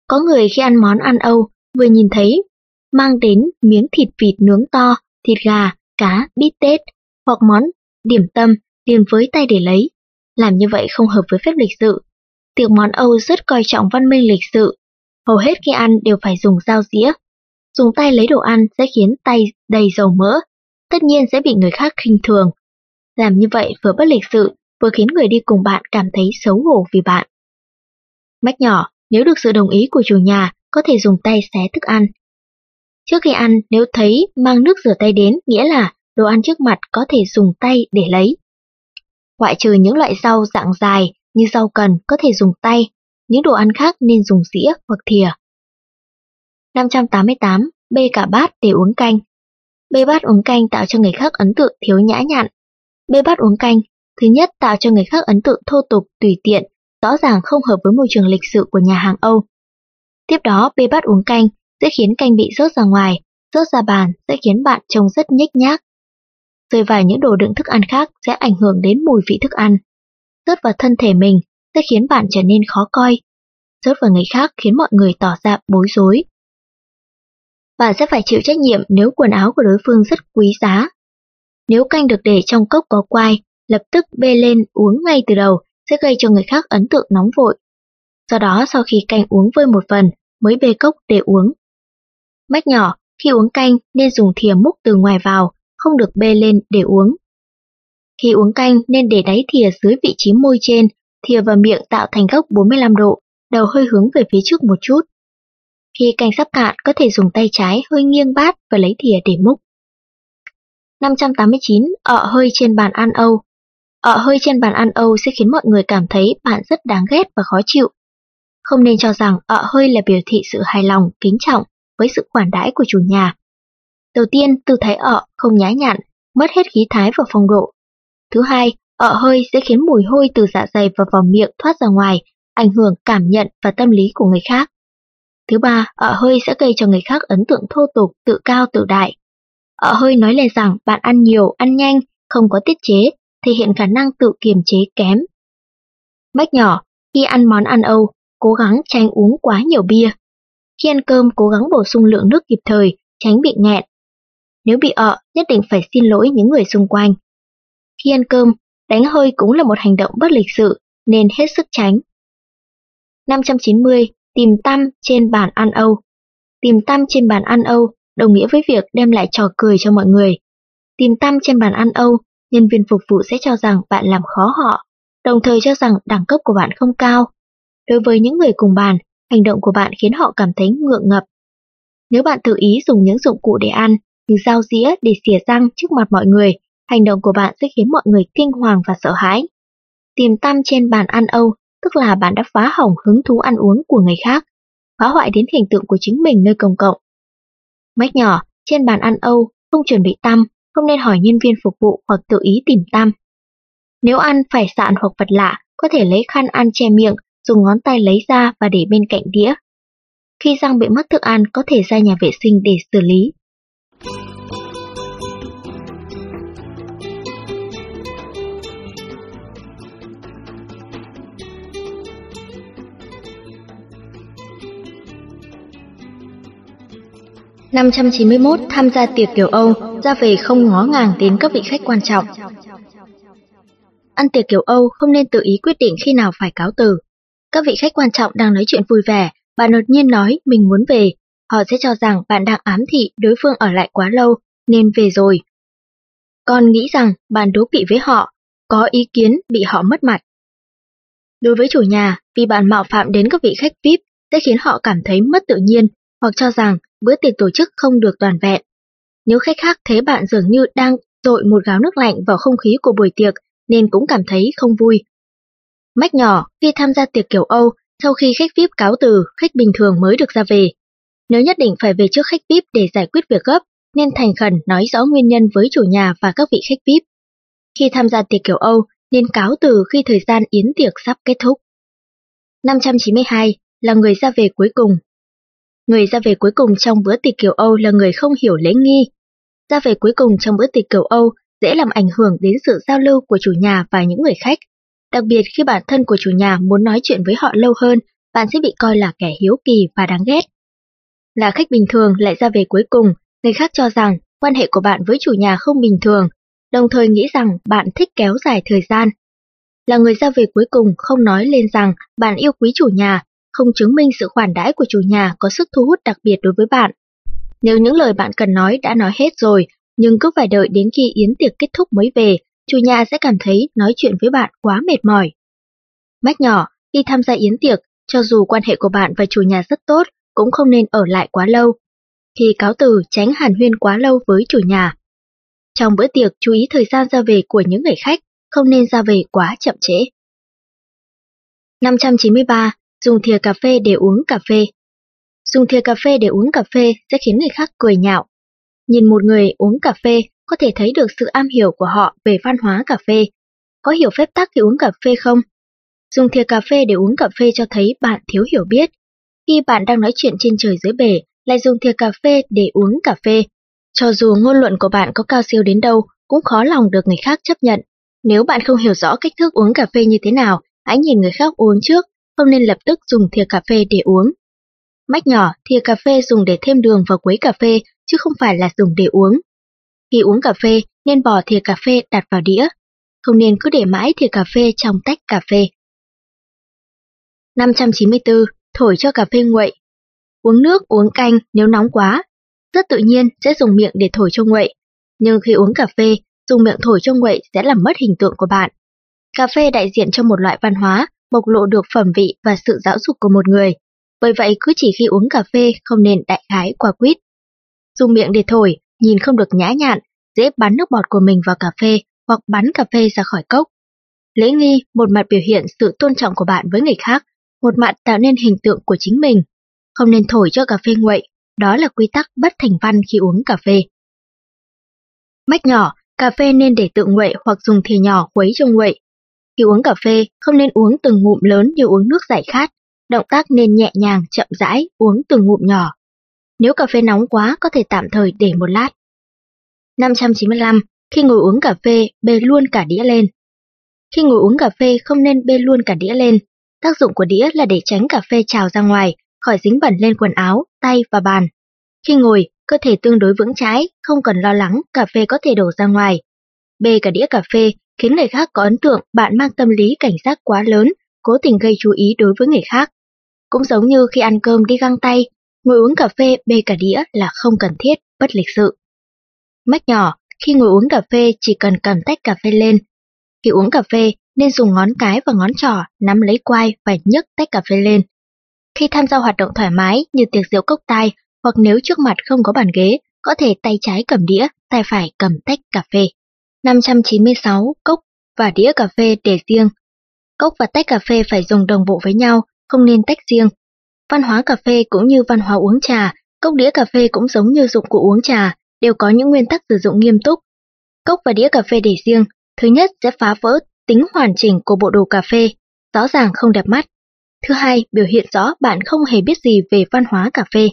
Có người khi ăn món ăn Âu, vừa nhìn thấy, mang đến miếng thịt vịt nướng to, thịt gà, cá, bít tết, hoặc món điểm tâm liền với tay để lấy. Làm như vậy không hợp với phép lịch sự. Tiệc món Âu rất coi trọng văn minh lịch sự. Hầu hết khi ăn đều phải dùng dao dĩa. Dùng tay lấy đồ ăn sẽ khiến tay đầy dầu mỡ, tất nhiên sẽ bị người khác khinh thường. Làm như vậy vừa bất lịch sự, vừa khiến người đi cùng bạn cảm thấy xấu hổ vì bạn. Mách nhỏ, nếu được sự đồng ý của chủ nhà, có thể dùng tay xé thức ăn. Trước khi ăn, nếu thấy mang nước rửa tay đến, nghĩa là đồ ăn trước mặt có thể dùng tay để lấy. Ngoại trừ những loại rau dạng dài như rau cần có thể dùng tay, những đồ ăn khác nên dùng dĩa hoặc thìa. 588. Bê cả bát để uống canh Bê bát uống canh tạo cho người khác ấn tượng thiếu nhã nhặn. Bê bát uống canh, thứ nhất tạo cho người khác ấn tượng thô tục, tùy tiện, rõ ràng không hợp với môi trường lịch sự của nhà hàng Âu. Tiếp đó, bê bát uống canh sẽ khiến canh bị rớt ra ngoài, rớt ra bàn sẽ khiến bạn trông rất nhếch nhác. Rơi vào những đồ đựng thức ăn khác sẽ ảnh hưởng đến mùi vị thức ăn. Rớt vào thân thể mình sẽ khiến bạn trở nên khó coi. Rớt vào người khác khiến mọi người tỏ ra bối rối. Bạn sẽ phải chịu trách nhiệm nếu quần áo của đối phương rất quý giá. Nếu canh được để trong cốc có quai, lập tức bê lên uống ngay từ đầu sẽ gây cho người khác ấn tượng nóng vội. Do đó sau khi canh uống vơi một phần mới bê cốc để uống. Mách nhỏ, khi uống canh nên dùng thìa múc từ ngoài vào, không được bê lên để uống. Khi uống canh nên để đáy thìa dưới vị trí môi trên, thìa và miệng tạo thành góc 45 độ, đầu hơi hướng về phía trước một chút. Khi canh sắp cạn có thể dùng tay trái hơi nghiêng bát và lấy thìa để múc. 589. Ọ hơi trên bàn ăn Âu Ọ hơi trên bàn ăn Âu sẽ khiến mọi người cảm thấy bạn rất đáng ghét và khó chịu. Không nên cho rằng ọ hơi là biểu thị sự hài lòng, kính trọng với sự khoản đãi của chủ nhà. Đầu tiên, tư thái ọ không nhã nhặn, mất hết khí thái và phong độ. Thứ hai, ọ hơi sẽ khiến mùi hôi từ dạ dày và vào miệng thoát ra ngoài, ảnh hưởng cảm nhận và tâm lý của người khác. Thứ ba, ọ hơi sẽ gây cho người khác ấn tượng thô tục, tự cao tự đại. Ọ hơi nói lên rằng bạn ăn nhiều, ăn nhanh, không có tiết chế, thể hiện khả năng tự kiềm chế kém. Mách nhỏ, khi ăn món ăn Âu, cố gắng tránh uống quá nhiều bia. Khi ăn cơm cố gắng bổ sung lượng nước kịp thời, tránh bị nghẹn. Nếu bị ọ, nhất định phải xin lỗi những người xung quanh. Khi ăn cơm, đánh hơi cũng là một hành động bất lịch sự, nên hết sức tránh. 590. Tìm tăm trên bàn ăn Âu Tìm tăm trên bàn ăn Âu đồng nghĩa với việc đem lại trò cười cho mọi người. Tìm tăm trên bàn ăn Âu, nhân viên phục vụ sẽ cho rằng bạn làm khó họ, đồng thời cho rằng đẳng cấp của bạn không cao. Đối với những người cùng bàn, hành động của bạn khiến họ cảm thấy ngượng ngập. Nếu bạn tự ý dùng những dụng cụ để ăn, dao dĩa để xỉa răng trước mặt mọi người, hành động của bạn sẽ khiến mọi người kinh hoàng và sợ hãi. Tìm tăm trên bàn ăn Âu, tức là bạn đã phá hỏng hứng thú ăn uống của người khác, phá hoại đến hình tượng của chính mình nơi công cộng. Mách nhỏ, trên bàn ăn Âu, không chuẩn bị tăm, không nên hỏi nhân viên phục vụ hoặc tự ý tìm tăm. Nếu ăn phải sạn hoặc vật lạ, có thể lấy khăn ăn che miệng dùng ngón tay lấy ra và để bên cạnh đĩa. Khi răng bị mất thức ăn có thể ra nhà vệ sinh để xử lý. Năm trăm chín mươi mốt tham gia tiệc kiểu Âu, ra về không ngó ngàng đến các vị khách quan trọng. Ăn tiệc kiểu Âu không nên tự ý quyết định khi nào phải cáo từ. Các vị khách quan trọng đang nói chuyện vui vẻ, bạn đột nhiên nói mình muốn về, họ sẽ cho rằng bạn đang ám thị đối phương ở lại quá lâu, nên về rồi. Còn nghĩ rằng bạn đố kỵ với họ, có ý kiến bị họ mất mặt. Đối với chủ nhà, vì bạn mạo phạm đến các vị khách VIP sẽ khiến họ cảm thấy mất tự nhiên hoặc cho rằng bữa tiệc tổ chức không được toàn vẹn. Nếu khách khác thấy bạn dường như đang dội một gáo nước lạnh vào không khí của buổi tiệc nên cũng cảm thấy không vui. Mách nhỏ, khi tham gia tiệc kiểu Âu, sau khi khách VIP cáo từ, khách bình thường mới được ra về. Nếu nhất định phải về trước khách VIP để giải quyết việc gấp, nên thành khẩn nói rõ nguyên nhân với chủ nhà và các vị khách VIP. Khi tham gia tiệc kiểu Âu, nên cáo từ khi thời gian yến tiệc sắp kết thúc. 592 là người ra về cuối cùng. Người ra về cuối cùng trong bữa tiệc kiểu Âu là người không hiểu lễ nghi. Ra về cuối cùng trong bữa tiệc kiểu Âu dễ làm ảnh hưởng đến sự giao lưu của chủ nhà và những người khách. Đặc biệt khi bản thân của chủ nhà muốn nói chuyện với họ lâu hơn, bạn sẽ bị coi là kẻ hiếu kỳ và đáng ghét. Là khách bình thường lại ra về cuối cùng, người khác cho rằng quan hệ của bạn với chủ nhà không bình thường, đồng thời nghĩ rằng bạn thích kéo dài thời gian. Là người ra về cuối cùng không nói lên rằng bạn yêu quý chủ nhà, không chứng minh sự khoản đãi của chủ nhà có sức thu hút đặc biệt đối với bạn. Nếu những lời bạn cần nói đã nói hết rồi, nhưng cứ phải đợi đến khi yến tiệc kết thúc mới về, chủ nhà sẽ cảm thấy nói chuyện với bạn quá mệt mỏi. Mách nhỏ, khi tham gia yến tiệc, cho dù quan hệ của bạn và chủ nhà rất tốt, cũng không nên ở lại quá lâu. Khi cáo từ, tránh hàn huyên quá lâu với chủ nhà. Trong bữa tiệc, chú ý thời gian ra về của những người khách, không nên ra về quá chậm trễ. 593. Dùng thìa cà phê để uống cà phê Dùng thìa cà phê để uống cà phê sẽ khiến người khác cười nhạo, Nhìn một người uống cà phê có thể thấy được sự am hiểu của họ về văn hóa cà phê. Có hiểu phép tắc khi uống cà phê không? Dùng thìa cà phê để uống cà phê cho thấy bạn thiếu hiểu biết. Khi bạn đang nói chuyện trên trời dưới bể, lại dùng thìa cà phê để uống cà phê. Cho dù ngôn luận của bạn có cao siêu đến đâu, cũng khó lòng được người khác chấp nhận. Nếu bạn không hiểu rõ cách thức uống cà phê như thế nào, hãy nhìn người khác uống trước, không nên lập tức dùng thìa cà phê để uống. Mách nhỏ, thìa cà phê dùng để thêm đường vào quấy cà phê chứ không phải là dùng để uống. Khi uống cà phê, nên bỏ thìa cà phê đặt vào đĩa, không nên cứ để mãi thìa cà phê trong tách cà phê. 594. Thổi cho cà phê nguội Uống nước, uống canh nếu nóng quá. Rất tự nhiên sẽ dùng miệng để thổi cho nguội. Nhưng khi uống cà phê, dùng miệng thổi cho nguội sẽ làm mất hình tượng của bạn. Cà phê đại diện cho một loại văn hóa, bộc lộ được phẩm vị và sự giáo dục của một người. Bởi vậy cứ chỉ khi uống cà phê không nên đại khái quả quýt dùng miệng để thổi, nhìn không được nhã nhặn, dễ bắn nước bọt của mình vào cà phê hoặc bắn cà phê ra khỏi cốc. Lễ nghi, một mặt biểu hiện sự tôn trọng của bạn với người khác, một mặt tạo nên hình tượng của chính mình. Không nên thổi cho cà phê nguội, đó là quy tắc bất thành văn khi uống cà phê. Mách nhỏ, cà phê nên để tự nguội hoặc dùng thìa nhỏ khuấy cho nguội. Khi uống cà phê, không nên uống từng ngụm lớn như uống nước giải khát, động tác nên nhẹ nhàng, chậm rãi, uống từng ngụm nhỏ. Nếu cà phê nóng quá có thể tạm thời để một lát. 595. Khi ngồi uống cà phê, bê luôn cả đĩa lên. Khi ngồi uống cà phê không nên bê luôn cả đĩa lên. Tác dụng của đĩa là để tránh cà phê trào ra ngoài, khỏi dính bẩn lên quần áo, tay và bàn. Khi ngồi, cơ thể tương đối vững chãi, không cần lo lắng cà phê có thể đổ ra ngoài. Bê cả đĩa cà phê khiến người khác có ấn tượng bạn mang tâm lý cảnh giác quá lớn, cố tình gây chú ý đối với người khác. Cũng giống như khi ăn cơm đi găng tay, Ngồi uống cà phê bê cả đĩa là không cần thiết, bất lịch sự. Mách nhỏ, khi ngồi uống cà phê chỉ cần cầm tách cà phê lên. Khi uống cà phê, nên dùng ngón cái và ngón trỏ nắm lấy quai và nhấc tách cà phê lên. Khi tham gia hoạt động thoải mái như tiệc rượu cốc tai hoặc nếu trước mặt không có bàn ghế, có thể tay trái cầm đĩa, tay phải cầm tách cà phê. 596. Cốc và đĩa cà phê để riêng. Cốc và tách cà phê phải dùng đồng bộ với nhau, không nên tách riêng. Văn hóa cà phê cũng như văn hóa uống trà, cốc đĩa cà phê cũng giống như dụng cụ uống trà, đều có những nguyên tắc sử dụng nghiêm túc. Cốc và đĩa cà phê để riêng, thứ nhất sẽ phá vỡ tính hoàn chỉnh của bộ đồ cà phê, rõ ràng không đẹp mắt. Thứ hai, biểu hiện rõ bạn không hề biết gì về văn hóa cà phê.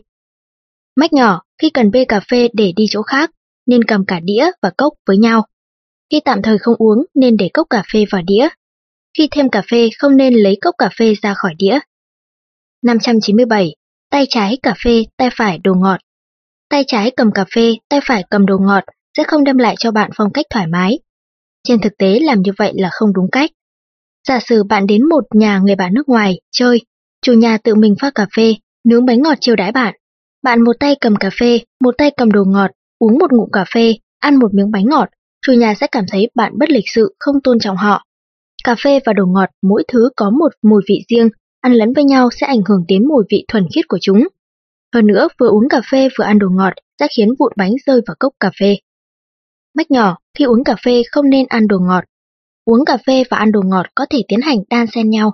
Mách nhỏ, khi cần bê cà phê để đi chỗ khác, nên cầm cả đĩa và cốc với nhau. Khi tạm thời không uống, nên để cốc cà phê vào đĩa. Khi thêm cà phê, không nên lấy cốc cà phê ra khỏi đĩa. 597. Tay trái cà phê, tay phải đồ ngọt. Tay trái cầm cà phê, tay phải cầm đồ ngọt sẽ không đem lại cho bạn phong cách thoải mái. Trên thực tế làm như vậy là không đúng cách. Giả sử bạn đến một nhà người bạn nước ngoài, chơi, chủ nhà tự mình pha cà phê, nướng bánh ngọt chiêu đãi bạn. Bạn một tay cầm cà phê, một tay cầm đồ ngọt, uống một ngụm cà phê, ăn một miếng bánh ngọt, chủ nhà sẽ cảm thấy bạn bất lịch sự, không tôn trọng họ. Cà phê và đồ ngọt mỗi thứ có một mùi vị riêng, ăn lẫn với nhau sẽ ảnh hưởng đến mùi vị thuần khiết của chúng. Hơn nữa, vừa uống cà phê vừa ăn đồ ngọt sẽ khiến vụn bánh rơi vào cốc cà phê. Mách nhỏ, khi uống cà phê không nên ăn đồ ngọt. Uống cà phê và ăn đồ ngọt có thể tiến hành đan xen nhau.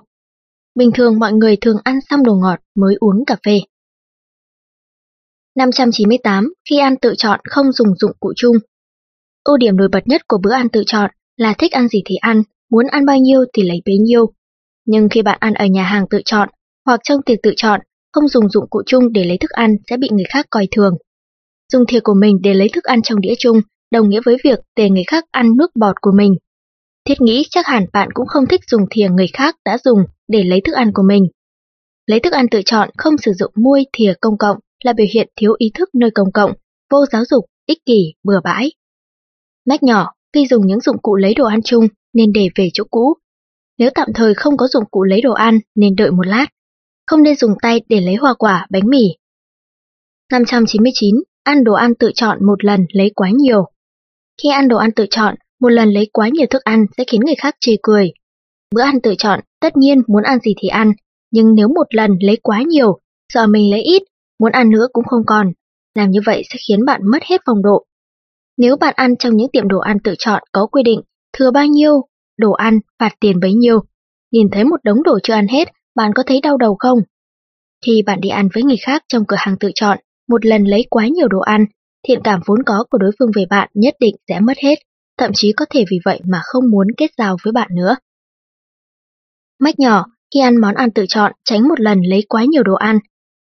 Bình thường mọi người thường ăn xong đồ ngọt mới uống cà phê. 598. Khi ăn tự chọn không dùng dụng cụ chung. Ưu điểm nổi bật nhất của bữa ăn tự chọn là thích ăn gì thì ăn, muốn ăn bao nhiêu thì lấy bấy nhiêu. Nhưng khi bạn ăn ở nhà hàng tự chọn hoặc trong tiệc tự chọn, không dùng dụng cụ chung để lấy thức ăn sẽ bị người khác coi thường. Dùng thìa của mình để lấy thức ăn trong đĩa chung đồng nghĩa với việc để người khác ăn nước bọt của mình. Thiết nghĩ chắc hẳn bạn cũng không thích dùng thìa người khác đã dùng để lấy thức ăn của mình. Lấy thức ăn tự chọn không sử dụng muôi thìa công cộng là biểu hiện thiếu ý thức nơi công cộng, vô giáo dục, ích kỷ, bừa bãi. Mách nhỏ, khi dùng những dụng cụ lấy đồ ăn chung nên để về chỗ cũ. Nếu tạm thời không có dụng cụ lấy đồ ăn nên đợi một lát. Không nên dùng tay để lấy hoa quả, bánh mì. 599. Ăn đồ ăn tự chọn một lần lấy quá nhiều. Khi ăn đồ ăn tự chọn, một lần lấy quá nhiều thức ăn sẽ khiến người khác chê cười. Bữa ăn tự chọn, tất nhiên muốn ăn gì thì ăn, nhưng nếu một lần lấy quá nhiều, sợ mình lấy ít, muốn ăn nữa cũng không còn. Làm như vậy sẽ khiến bạn mất hết phong độ. Nếu bạn ăn trong những tiệm đồ ăn tự chọn có quy định thừa bao nhiêu, đồ ăn, phạt tiền bấy nhiêu, nhìn thấy một đống đồ chưa ăn hết, bạn có thấy đau đầu không? Khi bạn đi ăn với người khác trong cửa hàng tự chọn, một lần lấy quá nhiều đồ ăn, thiện cảm vốn có của đối phương về bạn nhất định sẽ mất hết, thậm chí có thể vì vậy mà không muốn kết giao với bạn nữa. Mách nhỏ, khi ăn món ăn tự chọn, tránh một lần lấy quá nhiều đồ ăn.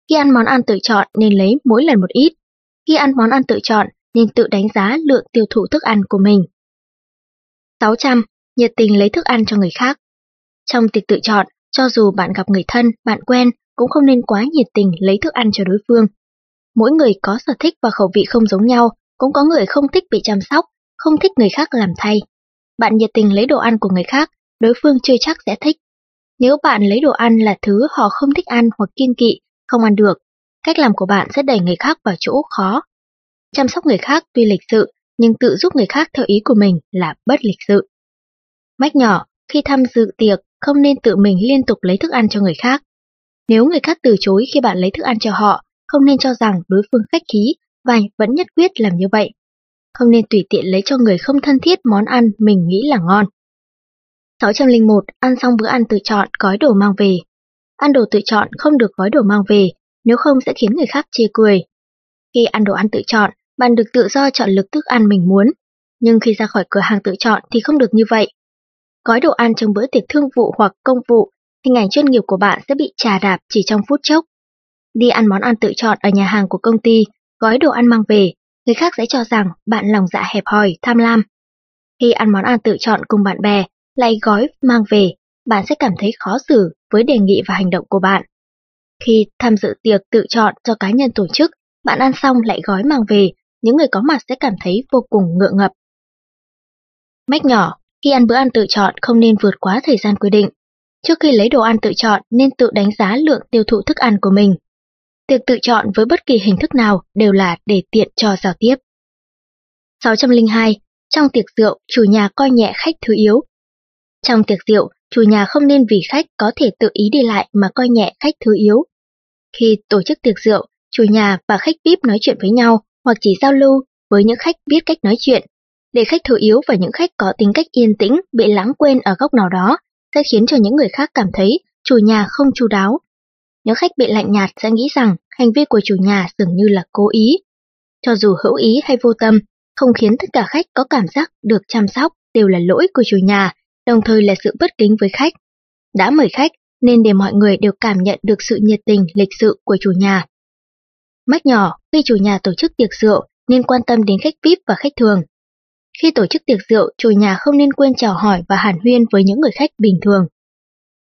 Khi ăn món ăn tự chọn nên lấy mỗi lần một ít. Khi ăn món ăn tự chọn nên tự đánh giá lượng tiêu thụ thức ăn của mình. 600. Nhiệt tình lấy thức ăn cho người khác. Trong tiệc tự chọn, cho dù bạn gặp người thân, bạn quen, cũng không nên quá nhiệt tình lấy thức ăn cho đối phương. Mỗi người có sở thích và khẩu vị không giống nhau, cũng có người không thích bị chăm sóc, không thích người khác làm thay. Bạn nhiệt tình lấy đồ ăn của người khác, đối phương chưa chắc sẽ thích. Nếu bạn lấy đồ ăn là thứ họ không thích ăn hoặc kiên kỵ, không ăn được, cách làm của bạn sẽ đẩy người khác vào chỗ khó. Chăm sóc người khác tuy lịch sự, nhưng tự giúp người khác theo ý của mình là bất lịch sự. Mách nhỏ, khi tham dự tiệc, không nên tự mình liên tục lấy thức ăn cho người khác. Nếu người khác từ chối khi bạn lấy thức ăn cho họ, không nên cho rằng đối phương khách khí và vẫn nhất quyết làm như vậy. Không nên tùy tiện lấy cho người không thân thiết món ăn mình nghĩ là ngon. 601. Ăn xong bữa ăn tự chọn, gói đồ mang về. Ăn đồ tự chọn không được gói đồ mang về, nếu không sẽ khiến người khác chê cười. Khi ăn đồ ăn tự chọn, bạn được tự do chọn lực thức ăn mình muốn, nhưng khi ra khỏi cửa hàng tự chọn thì không được như vậy. Gói đồ ăn trong bữa tiệc thương vụ hoặc công vụ, hình ảnh chuyên nghiệp của bạn sẽ bị trà đạp chỉ trong phút chốc. Đi ăn món ăn tự chọn ở nhà hàng của công ty, gói đồ ăn mang về, người khác sẽ cho rằng bạn lòng dạ hẹp hòi, tham lam. Khi ăn món ăn tự chọn cùng bạn bè, lại gói mang về, bạn sẽ cảm thấy khó xử với đề nghị và hành động của bạn. Khi tham dự tiệc tự chọn do cá nhân tổ chức, bạn ăn xong lại gói mang về, những người có mặt sẽ cảm thấy vô cùng ngượng ngập. Mách nhỏ, khi ăn bữa ăn tự chọn không nên vượt quá thời gian quy định. Trước khi lấy đồ ăn tự chọn nên tự đánh giá lượng tiêu thụ thức ăn của mình. Tiệc tự chọn với bất kỳ hình thức nào đều là để tiện cho giao tiếp. 602. Trong tiệc rượu, chủ nhà coi nhẹ khách thứ yếu. Trong tiệc rượu, chủ nhà không nên vì khách có thể tự ý đi lại mà coi nhẹ khách thứ yếu. Khi tổ chức tiệc rượu, chủ nhà và khách VIP nói chuyện với nhau hoặc chỉ giao lưu với những khách biết cách nói chuyện. Để khách thứ yếu và những khách có tính cách yên tĩnh bị lãng quên ở góc nào đó sẽ khiến cho những người khác cảm thấy chủ nhà không chu đáo. Nếu khách bị lạnh nhạt sẽ nghĩ rằng hành vi của chủ nhà dường như là cố ý. Cho dù hữu ý hay vô tâm, không khiến tất cả khách có cảm giác được chăm sóc đều là lỗi của chủ nhà, đồng thời là sự bất kính với khách. Đã mời khách, nên để mọi người đều cảm nhận được sự nhiệt tình, lịch sự của chủ nhà mắt nhỏ, khi chủ nhà tổ chức tiệc rượu nên quan tâm đến khách VIP và khách thường. Khi tổ chức tiệc rượu, chủ nhà không nên quên chào hỏi và hàn huyên với những người khách bình thường.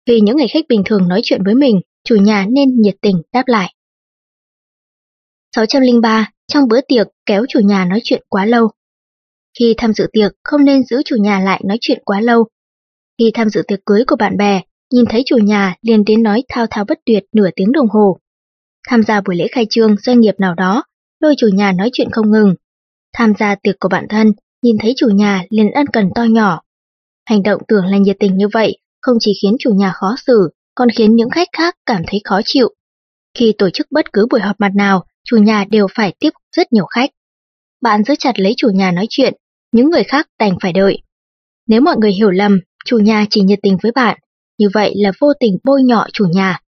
Khi những người khách bình thường nói chuyện với mình, chủ nhà nên nhiệt tình đáp lại. 603. Trong bữa tiệc, kéo chủ nhà nói chuyện quá lâu. Khi tham dự tiệc, không nên giữ chủ nhà lại nói chuyện quá lâu. Khi tham dự tiệc cưới của bạn bè, nhìn thấy chủ nhà liền đến nói thao thao bất tuyệt nửa tiếng đồng hồ. Tham gia buổi lễ khai trương doanh nghiệp nào đó, đôi chủ nhà nói chuyện không ngừng. Tham gia tiệc của bạn thân, nhìn thấy chủ nhà liền ân cần to nhỏ. Hành động tưởng là nhiệt tình như vậy không chỉ khiến chủ nhà khó xử, còn khiến những khách khác cảm thấy khó chịu. Khi tổ chức bất cứ buổi họp mặt nào, chủ nhà đều phải tiếp rất nhiều khách. Bạn giữ chặt lấy chủ nhà nói chuyện, những người khác đành phải đợi. Nếu mọi người hiểu lầm, chủ nhà chỉ nhiệt tình với bạn, như vậy là vô tình bôi nhọ chủ nhà.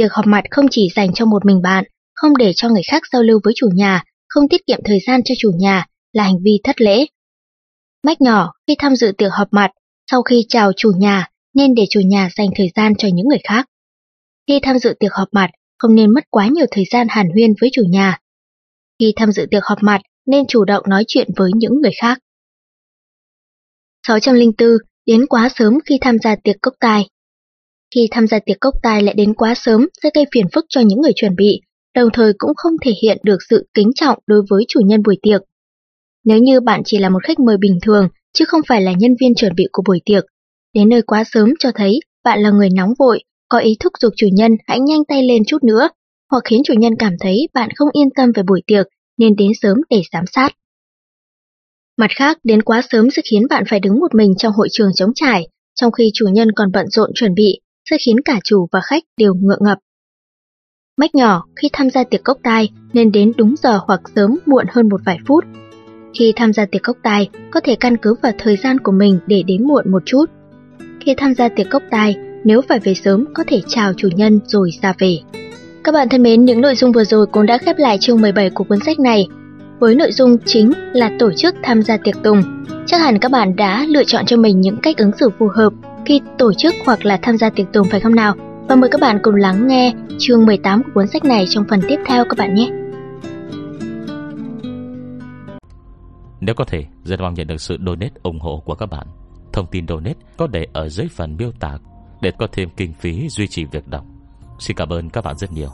Tiệc họp mặt không chỉ dành cho một mình bạn, không để cho người khác giao lưu với chủ nhà, không tiết kiệm thời gian cho chủ nhà là hành vi thất lễ. Mách nhỏ khi tham dự tiệc họp mặt, sau khi chào chủ nhà nên để chủ nhà dành thời gian cho những người khác. Khi tham dự tiệc họp mặt, không nên mất quá nhiều thời gian hàn huyên với chủ nhà. Khi tham dự tiệc họp mặt, nên chủ động nói chuyện với những người khác. 604. Đến quá sớm khi tham gia tiệc cốc tài khi tham gia tiệc cốc tài lại đến quá sớm sẽ gây phiền phức cho những người chuẩn bị, đồng thời cũng không thể hiện được sự kính trọng đối với chủ nhân buổi tiệc. Nếu như bạn chỉ là một khách mời bình thường, chứ không phải là nhân viên chuẩn bị của buổi tiệc, đến nơi quá sớm cho thấy bạn là người nóng vội, có ý thúc giục chủ nhân hãy nhanh tay lên chút nữa, hoặc khiến chủ nhân cảm thấy bạn không yên tâm về buổi tiệc nên đến sớm để giám sát. Mặt khác, đến quá sớm sẽ khiến bạn phải đứng một mình trong hội trường trống trải, trong khi chủ nhân còn bận rộn chuẩn bị, sẽ khiến cả chủ và khách đều ngượng ngập. Mách nhỏ, khi tham gia tiệc cốc tai nên đến đúng giờ hoặc sớm muộn hơn một vài phút. Khi tham gia tiệc cốc tai, có thể căn cứ vào thời gian của mình để đến muộn một chút. Khi tham gia tiệc cốc tai, nếu phải về sớm có thể chào chủ nhân rồi ra về. Các bạn thân mến, những nội dung vừa rồi cũng đã khép lại chương 17 của cuốn sách này. Với nội dung chính là tổ chức tham gia tiệc tùng, chắc hẳn các bạn đã lựa chọn cho mình những cách ứng xử phù hợp khi tổ chức hoặc là tham gia tiệc tùng phải không nào? Và mời các bạn cùng lắng nghe chương 18 của cuốn sách này trong phần tiếp theo các bạn nhé. Nếu có thể, rất mong nhận được sự donate ủng hộ của các bạn. Thông tin donate có để ở dưới phần miêu tả để có thêm kinh phí duy trì việc đọc. Xin cảm ơn các bạn rất nhiều.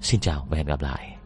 Xin chào và hẹn gặp lại.